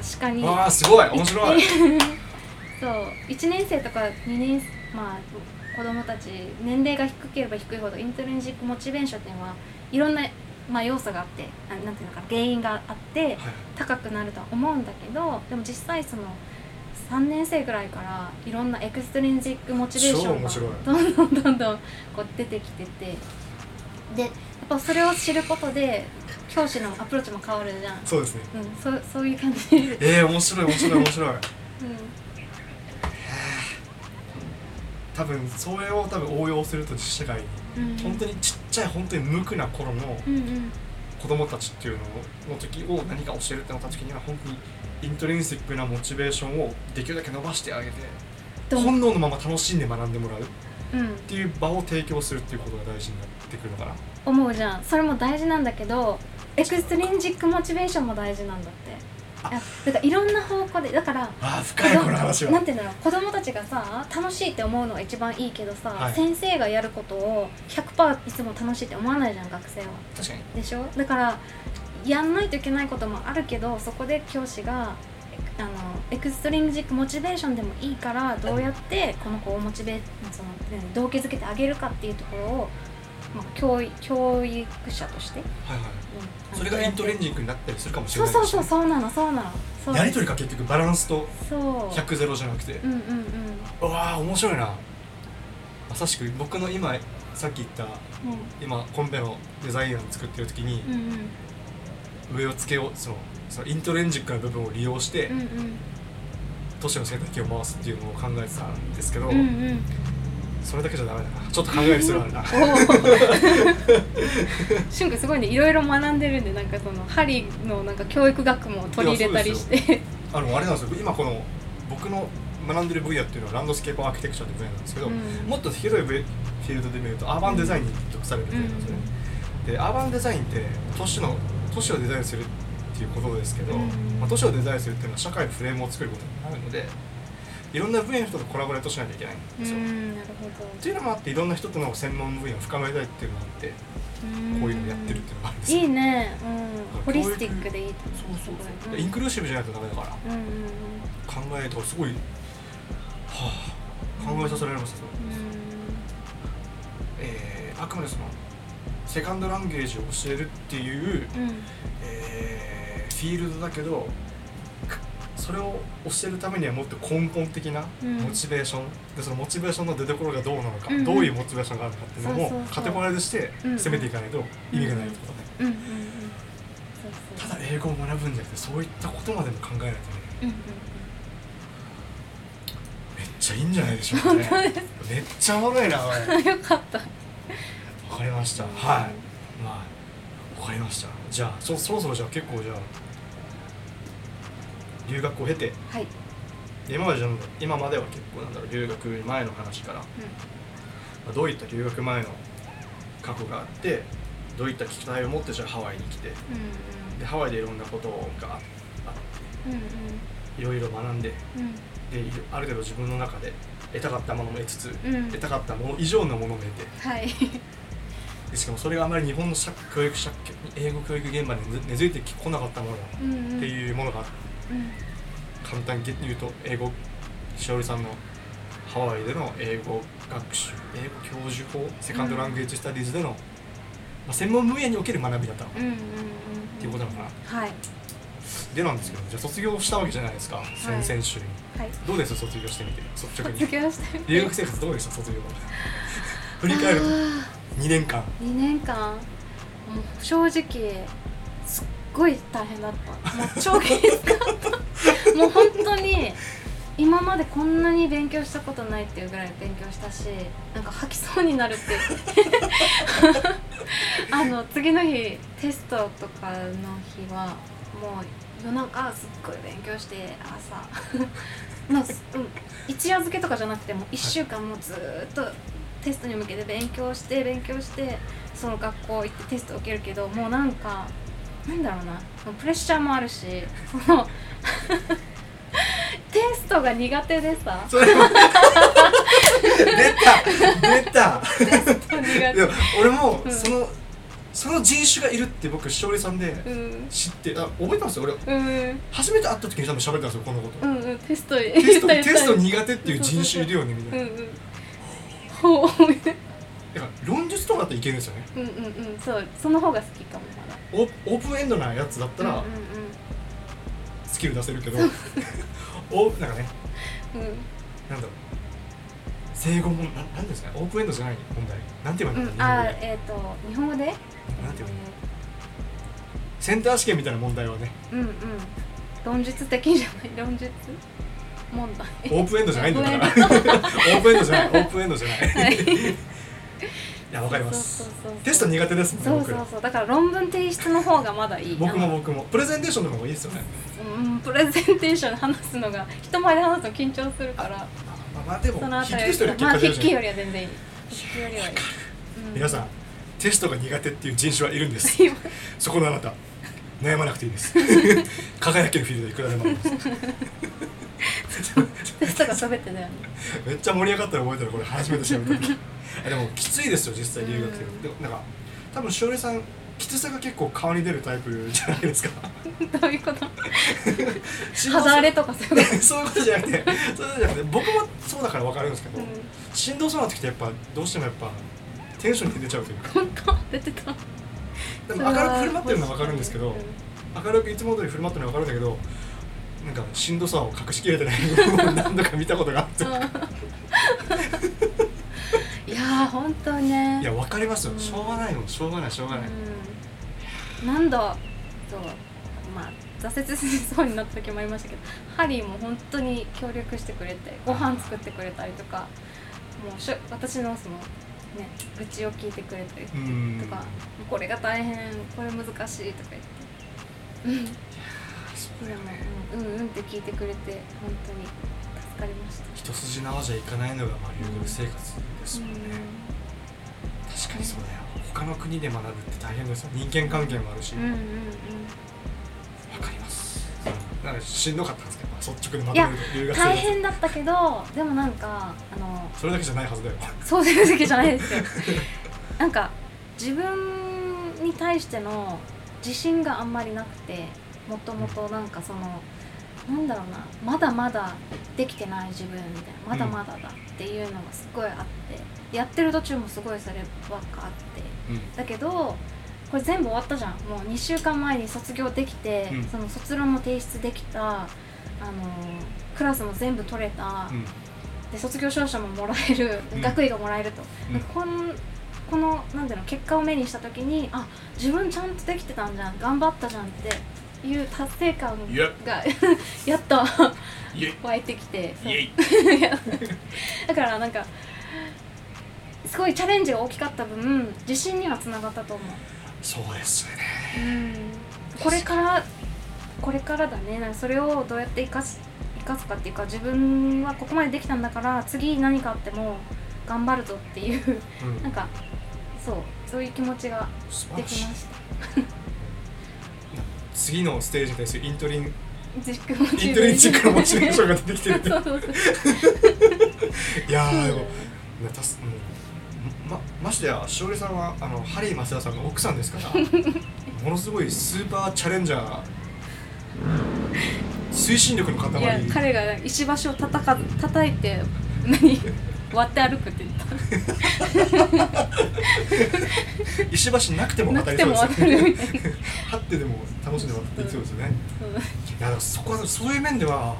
確かに。あーすごい。面白い。[laughs] そう。1年生とか2年まあ子供たち年齢が低ければ低いほどイントリンジックモチベーションっていうのはいろんな、まあ、要素があってあなんていうのかな原因があってはい高くなるとは思うんだけどでも実際その3年生ぐらいからいろんな extrinsic motivation がどんどんどんどんこう出てきててでやっぱそれを知ることで教師のアプローチも変わるじゃん、そうですね。うん、そうそういう感じ。で、うん、えー、面白い面白い面白い。多分それを多分応用すると実社会にうん。本当にちっちゃい本当に無垢な頃の子供たちっていうのの時を何か教えるってなった時には本当に intrinsic なモチベーションをできるだけ伸ばしてあげて本能のまま楽しんで学んでもらうっうんていう場を提供するっていうことが大事になってくるのかな。思うじゃん。それも大事なんだけど extrinsic motivation も大事なんだっていやだからいろんな方向でだからあー深いこの話は。なんていうんだろう子供たちがさ楽しいって思うのが一番いいけどさ、はい。先生がやることを100%いつも楽しいって思わないじゃん学生は。確かに。でしょ？だからやんないといけないこともあるけどそこで教師がえあの extrinsic motivation でもいいからどうやってこの子をモチベその何動機づけてあげるかっていうところを、まあ、教育教育者として、はいはい。うん、それがイントレンジジングになったりするかもしれないそうそうそうそうなのそうなの。やり取りか結局バランスとそう。100ゼロじゃなくて。うんうんうん。うわあ面白いな。まさしく僕の今さっき言った今コンペのデザイン案作ってる時にうんうん。上をつけようそのそのイントレンジックな部分を利用してうんうん。都市の生態系を回すっていうのを考えてたんですけど、うんうんそれだけじゃダメだな。ちょっと考える必要があるな。おー。しゅんくんすごいねいろいろ学んでるんでなんかその針のなんか教育学も取り入れたりして。あのあれなんですよ。今この僕の学んでる分野っていうのはランドスケープアーキテクチャって分野なんですけど、うん。もっと広い分フィールドで見るとアーバンデザインに属される分野なんですよね、でアーバンデザインって都市の都市をデザインするっていうことですけど、うん。まあ、都市をデザインするっていうのは社会のフレームを作ることになるのでいろんな分野の人とコラボレートしなきゃいけないんうですよ、っていうのもあっていろんな人との専門分野を深めたいっていうのがあってどこういうのやってるっていうのがあるんですよ、いいね。うん。ホリスティックでいいとそう思そうそう、う。んインクルーシブじゃないとダメだから。うんうん考えとかすごいはあ考えさせられましたそれえーあくまでそのセカンドランゲージを教えるっていう、うん。うんえーフィールドだけどかそれを教えるためにはもっと根本的なうん。モチベーション、でそのモチベーションの出所がどうなのか、うんうん。どういうモチベーションがあるのかっていうのもカテゴライズして攻めていかないと意味がないってことね、ただ英語を学ぶんじゃなくてそういったことまでも考えないとね。うんうんめっちゃいいんじゃないでしょうかねめっちゃおもろいなおい。う [laughs] んよかった。わかりました。はい。まあわかりました。じゃあそそろそろじゃあ結構じゃあ留学を経てはい。今まで今までは結構なんだろう留学前の話から、まあどういった留学前の過去があってどういった期待を持ってじゃあハワイに来てうんでハワイでいろんなことがあうんうん。いろいろ学んでうん。である程度自分の中で得たかったものも得つつ、うん。得たかったもの以上のものも得てはい。[laughs] でしかもそれがあまり日本の社教育社英語教育現場に根根付いてこなかったものっていうものがうん簡単に言うと英語しおりさんのハワイでの英語学習英語教授法セカンドランゲージスタディーズでの、まあ、専門分野における学びだったっうんうんうんていうことなのかな、はい。でなんですけどじゃあ卒業したわけじゃないですか、先々週に。はい。どうです？卒業してみて率直に。卒業して留学生活どうでした？卒業 [laughs] 振り返ると。あ2年間。ー2年間。正直ごい大変だった。もう超きつかった。もう本当に今までこんなに勉強したことないっていうぐらい勉強したしなんか吐きそうになるって。[laughs] あの次の日テストとかの日はもう夜中すっごい勉強して朝。まあ、すうん、一夜漬けとかじゃなくてもう1週間もうずーっとテストに向けて勉強して勉強してその学校行ってテスト受けるけどもうなんかなんだろうな。プレッシャーもあるし。そ [laughs] のテストが苦手でさ。出た出た俺もうん。その、その人種がいるって僕しおりさんでうん。知ってあ覚えてます？よ俺。うん。初めて会った時に多分喋ったんですよこのこと、うんうん。テスト [laughs] テスト苦手っていう人種いるよねみたいな、たうんうんだから論述とかだっていけるんですよね。うんうんうんそうその方が好きかも。まだオオープンエンドなやつだったらうんうんスキル出せるけど、[laughs] おなんかねうん。うんなんだろう。正誤問なんなんですかね。オープンエンドじゃない問題。なんて言えばいいうん。日本語で。えっ、と日本語で？なんて言えばいいの？センター試験みたいな問題はね。うんうん。論述的じゃない。論述問題。オープンエンドじゃないんだから。[laughs] オープンエンドじゃない。オープンエンドじゃない、はいい、やわかります。テスト苦手ですもんねそうそうそう。だから論文提出の方がまだいい僕も僕も。プレゼンテーションの方がいいですよね。うんプレゼンテーション話すのが人前で話すの緊張するから。まあまあでもそのあたりまあ筆記よりは全然いい。筆記よりはいい、うん。皆さんテストが苦手っていう人種はいるんです。今。そこのあなた悩まなくていいです。[laughs] 輝けるフィールドいくらでもあります [laughs] テストが全てだよね。めっちゃ盛り上がったら覚えてるこれ初めて調べた時。[laughs] あでもきついですよ実際留学生うん。でもなんか多分しおりさんきつさが結構顔に出るタイプじゃないですか。どういうこと？[laughs] 肌荒れとかそういうこそういうことじゃなくてそういうことじゃなくて僕もそうだから分かるんですけと、ど、うん、しんどそうな時ってやっぱどうしてもやっぱテンションに出ちゃうというか。本当出てた。でも明るく振る舞ってるのは分かるんですけど、うん明るくいつも通り振る舞ってるのは分かるんだけどなんかしんどさを隠しきれてない何度か見たことがあって。[laughs] いやー本当ね。いや分かりますよ。うん。しょうがないのしょうがないしょうがない、うん、何度そうまあ挫折しそうになった時もありましたけどハリーも本当に協力してくれてご飯作ってくれたりとかもうしょ私のそのね愚痴を聞いてくれたりうん。とか、これが大変これ難しいとか言って。うんでも、うん、うんうんって聞いてくれて本当に助かりました一筋縄じゃいかないのがまあ留学生活ですもんね、確かにそうだよ他の国で学ぶって大変ですよ人間関係もあるし、うんうんうんかりますなんかしんどかったんですけど率直に学ぶ留学生大変だったけどでもなんかあのそれだけじゃないはずだよそういう時じゃないですよなんか自分に対しての自信があんまりなくてもともとなんかそのなんだろうなまだまだできてない自分みたいなまだまだだっていうのがすごいあってやってる途中もすごいそればっかあって。うん。だけどこれ全部終わったじゃん。もう2週間前に卒業できて、うん。その卒論も提出できたあのクラスも全部取れた、うん。で卒業証書ももらえる、うん。学位がもらえると、うん。でこんこのなんていうの結果を目にした時にあ自分ちゃんとできてたんじゃん。頑張ったじゃんっていう達成感がや。[laughs] っと湧いてきて。[laughs] だからなんかすごいチャレンジが大きかった分自信にはつながったと思う。そうですよね。うん。これからこれからだね。なんかそれをどうやって生かす生かすかっていうか自分はここまでできたんだから次何かあっても頑張るぞっていう。うん。なんかそう。そういう気持ちができました次のステージに対するイントリンイントリンチックなモチベーションンが出てきてる [laughs] いやーでもたすうんまましてやしおりさんはあのハリー増田さんの奥さんですから [laughs] ものすごいスーパーチャレンジャー推進力の塊。いや彼が石橋を叩かず叩いて何？割って歩くって言った石橋なくても渡りそうですねはってでも楽しんで渡っていきそうですね、うんう。ん、いやそこはそういう面では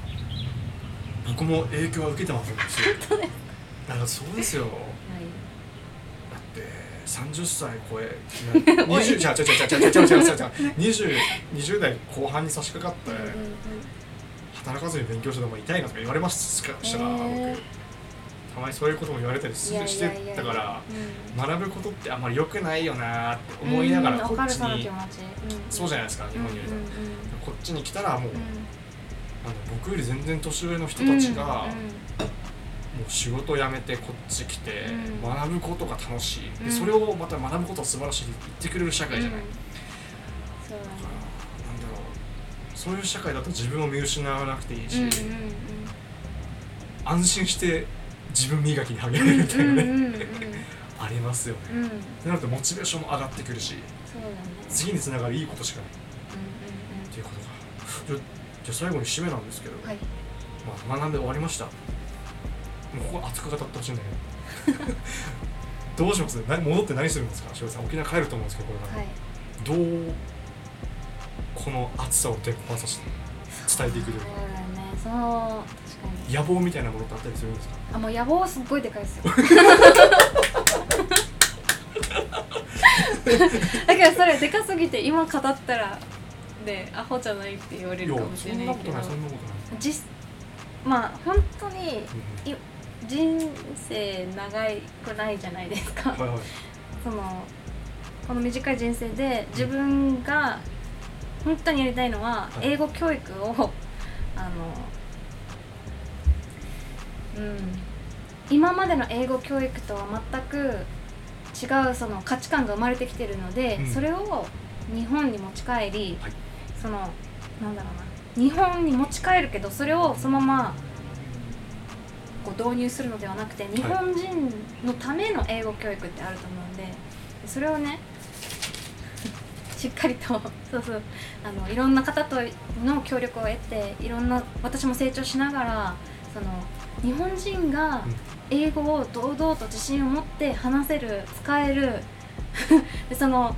僕も影響は受けてますしだか？らそうですよ、はい、だって三十歳超え [laughs] 二十じゃ違う違う違う違う違う違う違う二十二十代後半に差し掛かって働かずに勉強してでも痛いなとか言われましたから、えー、僕。たまにそういうことも言われたりしてたからうん。学ぶことってあんまり良くないよなーって思いながらうん。こっち。にそうじゃないですか日本にいると。こっちに来たらもううん。あの僕より全然年上の人たちがもう仕事辞めてこっち来てうん。学ぶことが楽しい。うん。でそれをまた学ぶことは素晴らしいって言ってくれる社会じゃない。うん。そうだだねからなんだろう。そういう社会だと自分を見失わなくていいし安心して自分磨きに励うんめるみたいなね。ありますよね。うん。ってなるとモチベーションも上がってくるしそうだね。次につながるいいことしかない。うんっていうことがじゃじゃあ最後に締めなんですけど、うんはい。まあ、学んで終わりました。もうここ熱く語ってほしいんだけど。[laughs] どうします？な戻って何するんですか？しおりさん沖縄帰ると思うんですけどこれから、はい。どうこの熱さを伝播させて伝えていくそうだね。そう確かに野望みたいなものってあったりするんですか？あもう野望すっごいでかいですよ。[laughs] だからそれでかすぎて今語ったらでアホじゃないって言われるかもしそれないことないそんなことない、実まあ本当にうんい人生長いくないじゃないですか。はいはい。そのこの短い人生で自分が本当にやりたいのははい。英語教育をあのうん今までの英語教育とは全く違うその価値観が生まれてきてるので、うん。それを日本に持ち帰り、はい。そのなんだろうな。日本に持ち帰るけどそれをそのままこう導入するのではなくて日本人のための英語教育ってあると思うんでそれをね [laughs] しっかりとそうそう。あのいろんな方との協力を得ていろんな私も成長しながらその日本人が英語を堂々と自信を持って話せる使える。[laughs] でその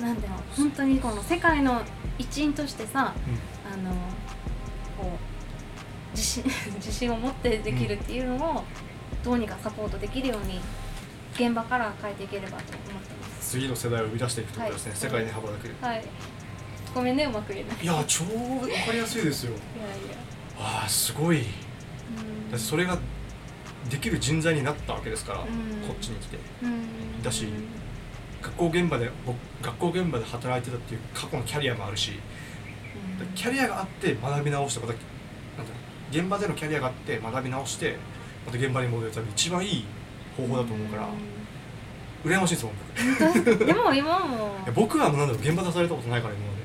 なんだろう本当にこの世界の一員としてさあのこう自信 [laughs] 自信を持ってできるっていうのをどうにかサポートできるように現場から変えていければと思ってます。次の世代を生み出していくってことですね、はい。世界に羽ばたけるはい。ごめんねうまく言えない。いや超分かりやすいですよ。いやいや。ああすごい。だうんそれができる人材になったわけですから、うん。こっちに来て。うん。だし学校現場で僕学校現場で働いてたっていう過去のキャリアもあるしうん。キャリアがあって学び直してまた現場でのキャリアがあって学び直してまた現場に戻る多分一番いい方法だと思うから羨ましいですもん僕。う [laughs] んでも今も。僕はなんだろう現場出されたことないから今まで。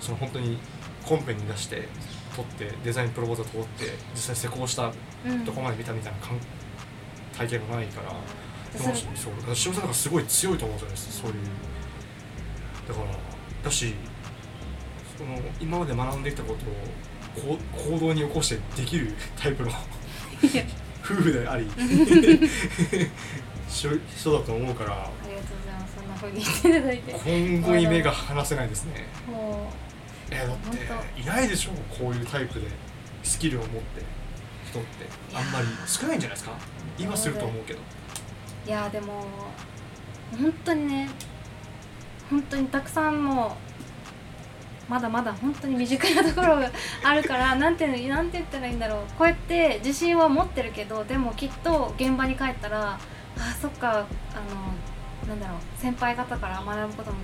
うその本当にコンペに出して取ってデザインプロポーザル通って実際施工したんうん。とこまで見たみたいな感体験がないから、でもそれそう。だから塩さんがすごい強いと思うんですよねそういう。だからだしその今まで学んできたことをこう行動に起こしてできるタイプの [laughs] 夫婦であり [laughs] 人人だと思うからありがとうございます。そんな風に言っていただいて。今後に目が離せないですね。もえだって本いないでしょこういうタイプでスキルを持って人って。あんまり少ないんじゃないですか？今すると思うけど。ういやでも本当にね本当にたくさんもうまだまだ本当に未熟なところがあるから [laughs] なんてなんて言ったらいいんだろう。こうやって自信は持ってるけどでもきっと現場に帰ったらあそっかあのなんだろう先輩方から学ぶことも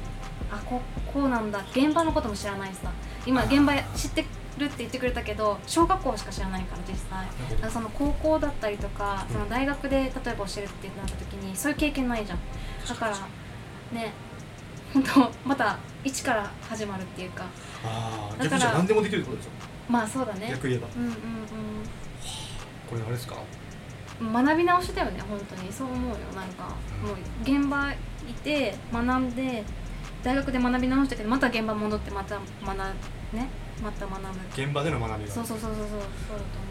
あここうなんだ。現場のことも知らないしさ。今現場知ってるって言ってくれたけど小学校しか知らないから実際。だその高校だったりとかその大学で例えば教えるってなった時にそういう経験ないじゃん。だからね本当また一から始まるっていうか。ああだから何でもできるってことですよ。まあそうだね。逆言えば。うんうんこれあれですか？うん学び直しだよね本当に。そう思うよ。なんかもう現場いて学んで大学で学び直しててまた現場戻ってまた学ねまた学ぶ。現場での学びが。そうそうそうそうそう。そうだと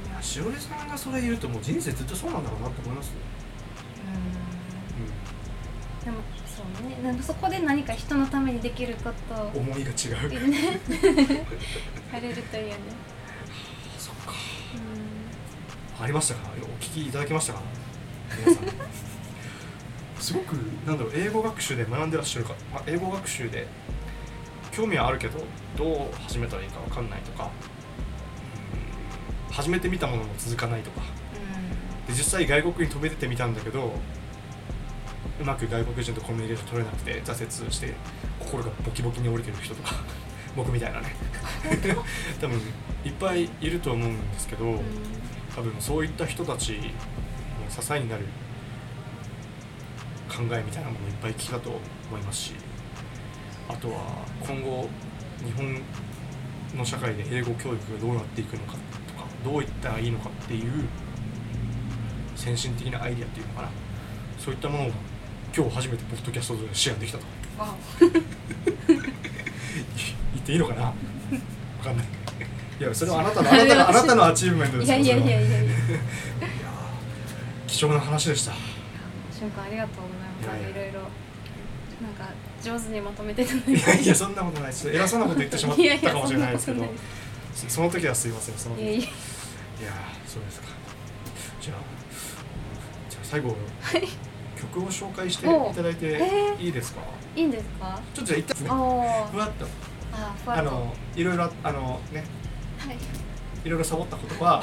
思うしおりさんがそれ言うともう人生ずっとそうなんだろうなと思いますよ、うん。でもそうね。でもそこで何か人のためにできること思いが違う、ねやれるといいよねそっか。うありましたか？お聞きいただきましたか？皆さんすごくなんだろう英語学習で学んでらっしゃるか、まあ、英語学習で興味はあるけどどう始めたらいいかわかんないとかうん始めてみたものも続かないとか。ん。で実際外国に飛び出てみたんだけどうまく外国人とコミュニケーション取れなくて挫折して心がボキボキに折れてる人とか [laughs] 僕みたいなね。[laughs] 多分いっぱいいると思うんですけど、うん。多分そういった人たちの支えになる考えみたいなものいっぱい聞きたと思いますしあとは今後日本の社会で英語教育がどうなっていくのかとかどういったらいいのかっていう先進的なアイディアっていうのかな。そういったものを今日初めてポッドキャストでシェアできたと。わ [laughs] 言っていいのかな？わかんない。いやそれはあなたのあなたのあなたのアチーブメントですいやいやいやいやいや。貴重な話でした瞬間ありがとうございます。いろいろ。なんか上手にまとめていただいて。いやいやそんなことないです。[laughs] 偉そうなこと言ってしまったかもしれないですけど。その時はすいません。その時いやそうですか。じゃあじゃあ最後、曲を紹介していただいてえいいですか、いいんですか？ちょっとじゃあ一旦ですね。あふわっと。あふわっと。あのいろいろあのね。はい。いろいろサボったことは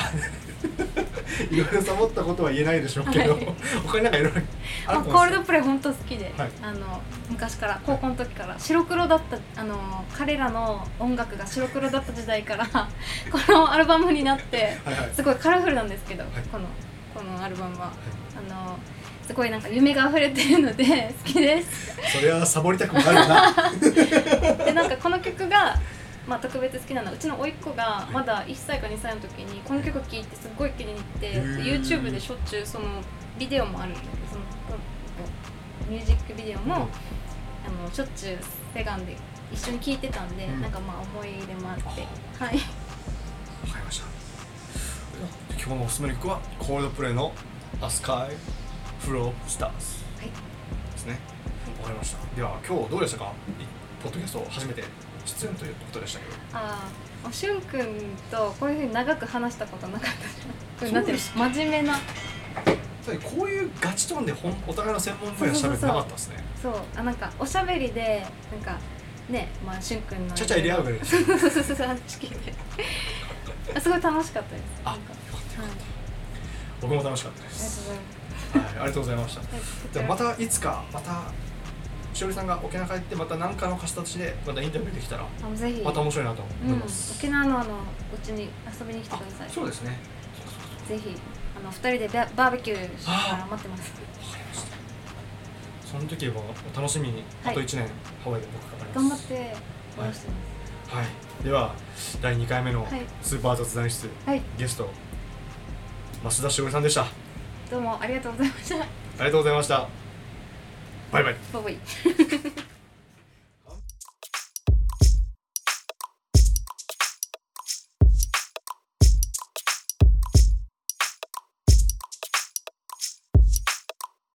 [laughs] いろいろサボったことは言えないでしょうけど、はい。他になんかいろいろああるとコール思うんですよドプレイ本当好きで、はい。あの昔から高校の時から白黒だったあの彼らの音楽が白黒だった時代からこのアルバムになってはいはい。すごいカラフルなんですけど、はい。このこのアルバムは。あのすごいなんか夢が溢れてるので好きです。それはサボりたくもなるよな。[laughs] でなんかこの曲が、まあ、特別好きなの。はうちの甥っ子がまだ1歳か2歳の時にこの曲聴いてすっごい気に入って YouTube でしょっちゅうそのビデオもあるんだけどそのミュージックビデオも、あのしょっちゅうセガンで一緒に聴いてたんで、うん。なんかまあ思い入れもあって。はいわかりました今日のおすすめの曲はコールドプレイの「A Sky Full of Stars」ですねわかりました。では今日どうでしたかいポッドキャスト初めて出演ということでしたけど。ああしゅんくんとこういうふうに長く話したことなかった。じゃんて真面目な。さこういうガチトーンでほんお互いの専門分野喋ってなかったですね。そう。あなんかおしゃべりでなんかねまあしゅんくんの。ちゃちゃ入れ合うぐらいそうそうそうそう。話聞いてあすごい楽しかったです。あよかったはい僕も楽しかったでありがとうすございます。はいありがとうございました。じゃまたいつかまたしおりさんが沖縄帰ってまた何かの形でまたインタビューできたらぜひ。また面白いなとうん思います、沖縄のあのうちに遊びに来てください。そうですね。ぜひあの二人でババーベキューしながら待ってます。わかりました。その時もお楽しみにあはいと1年ハワイで僕かかり頑ます。張って応援してまはい、では第2回目のはい。スーパー雑談室、すはい。ゲスト増田しおりさんでした。あどうもありがとうございました。りがとうございました Bye bye. Bah bye bye. [laughs]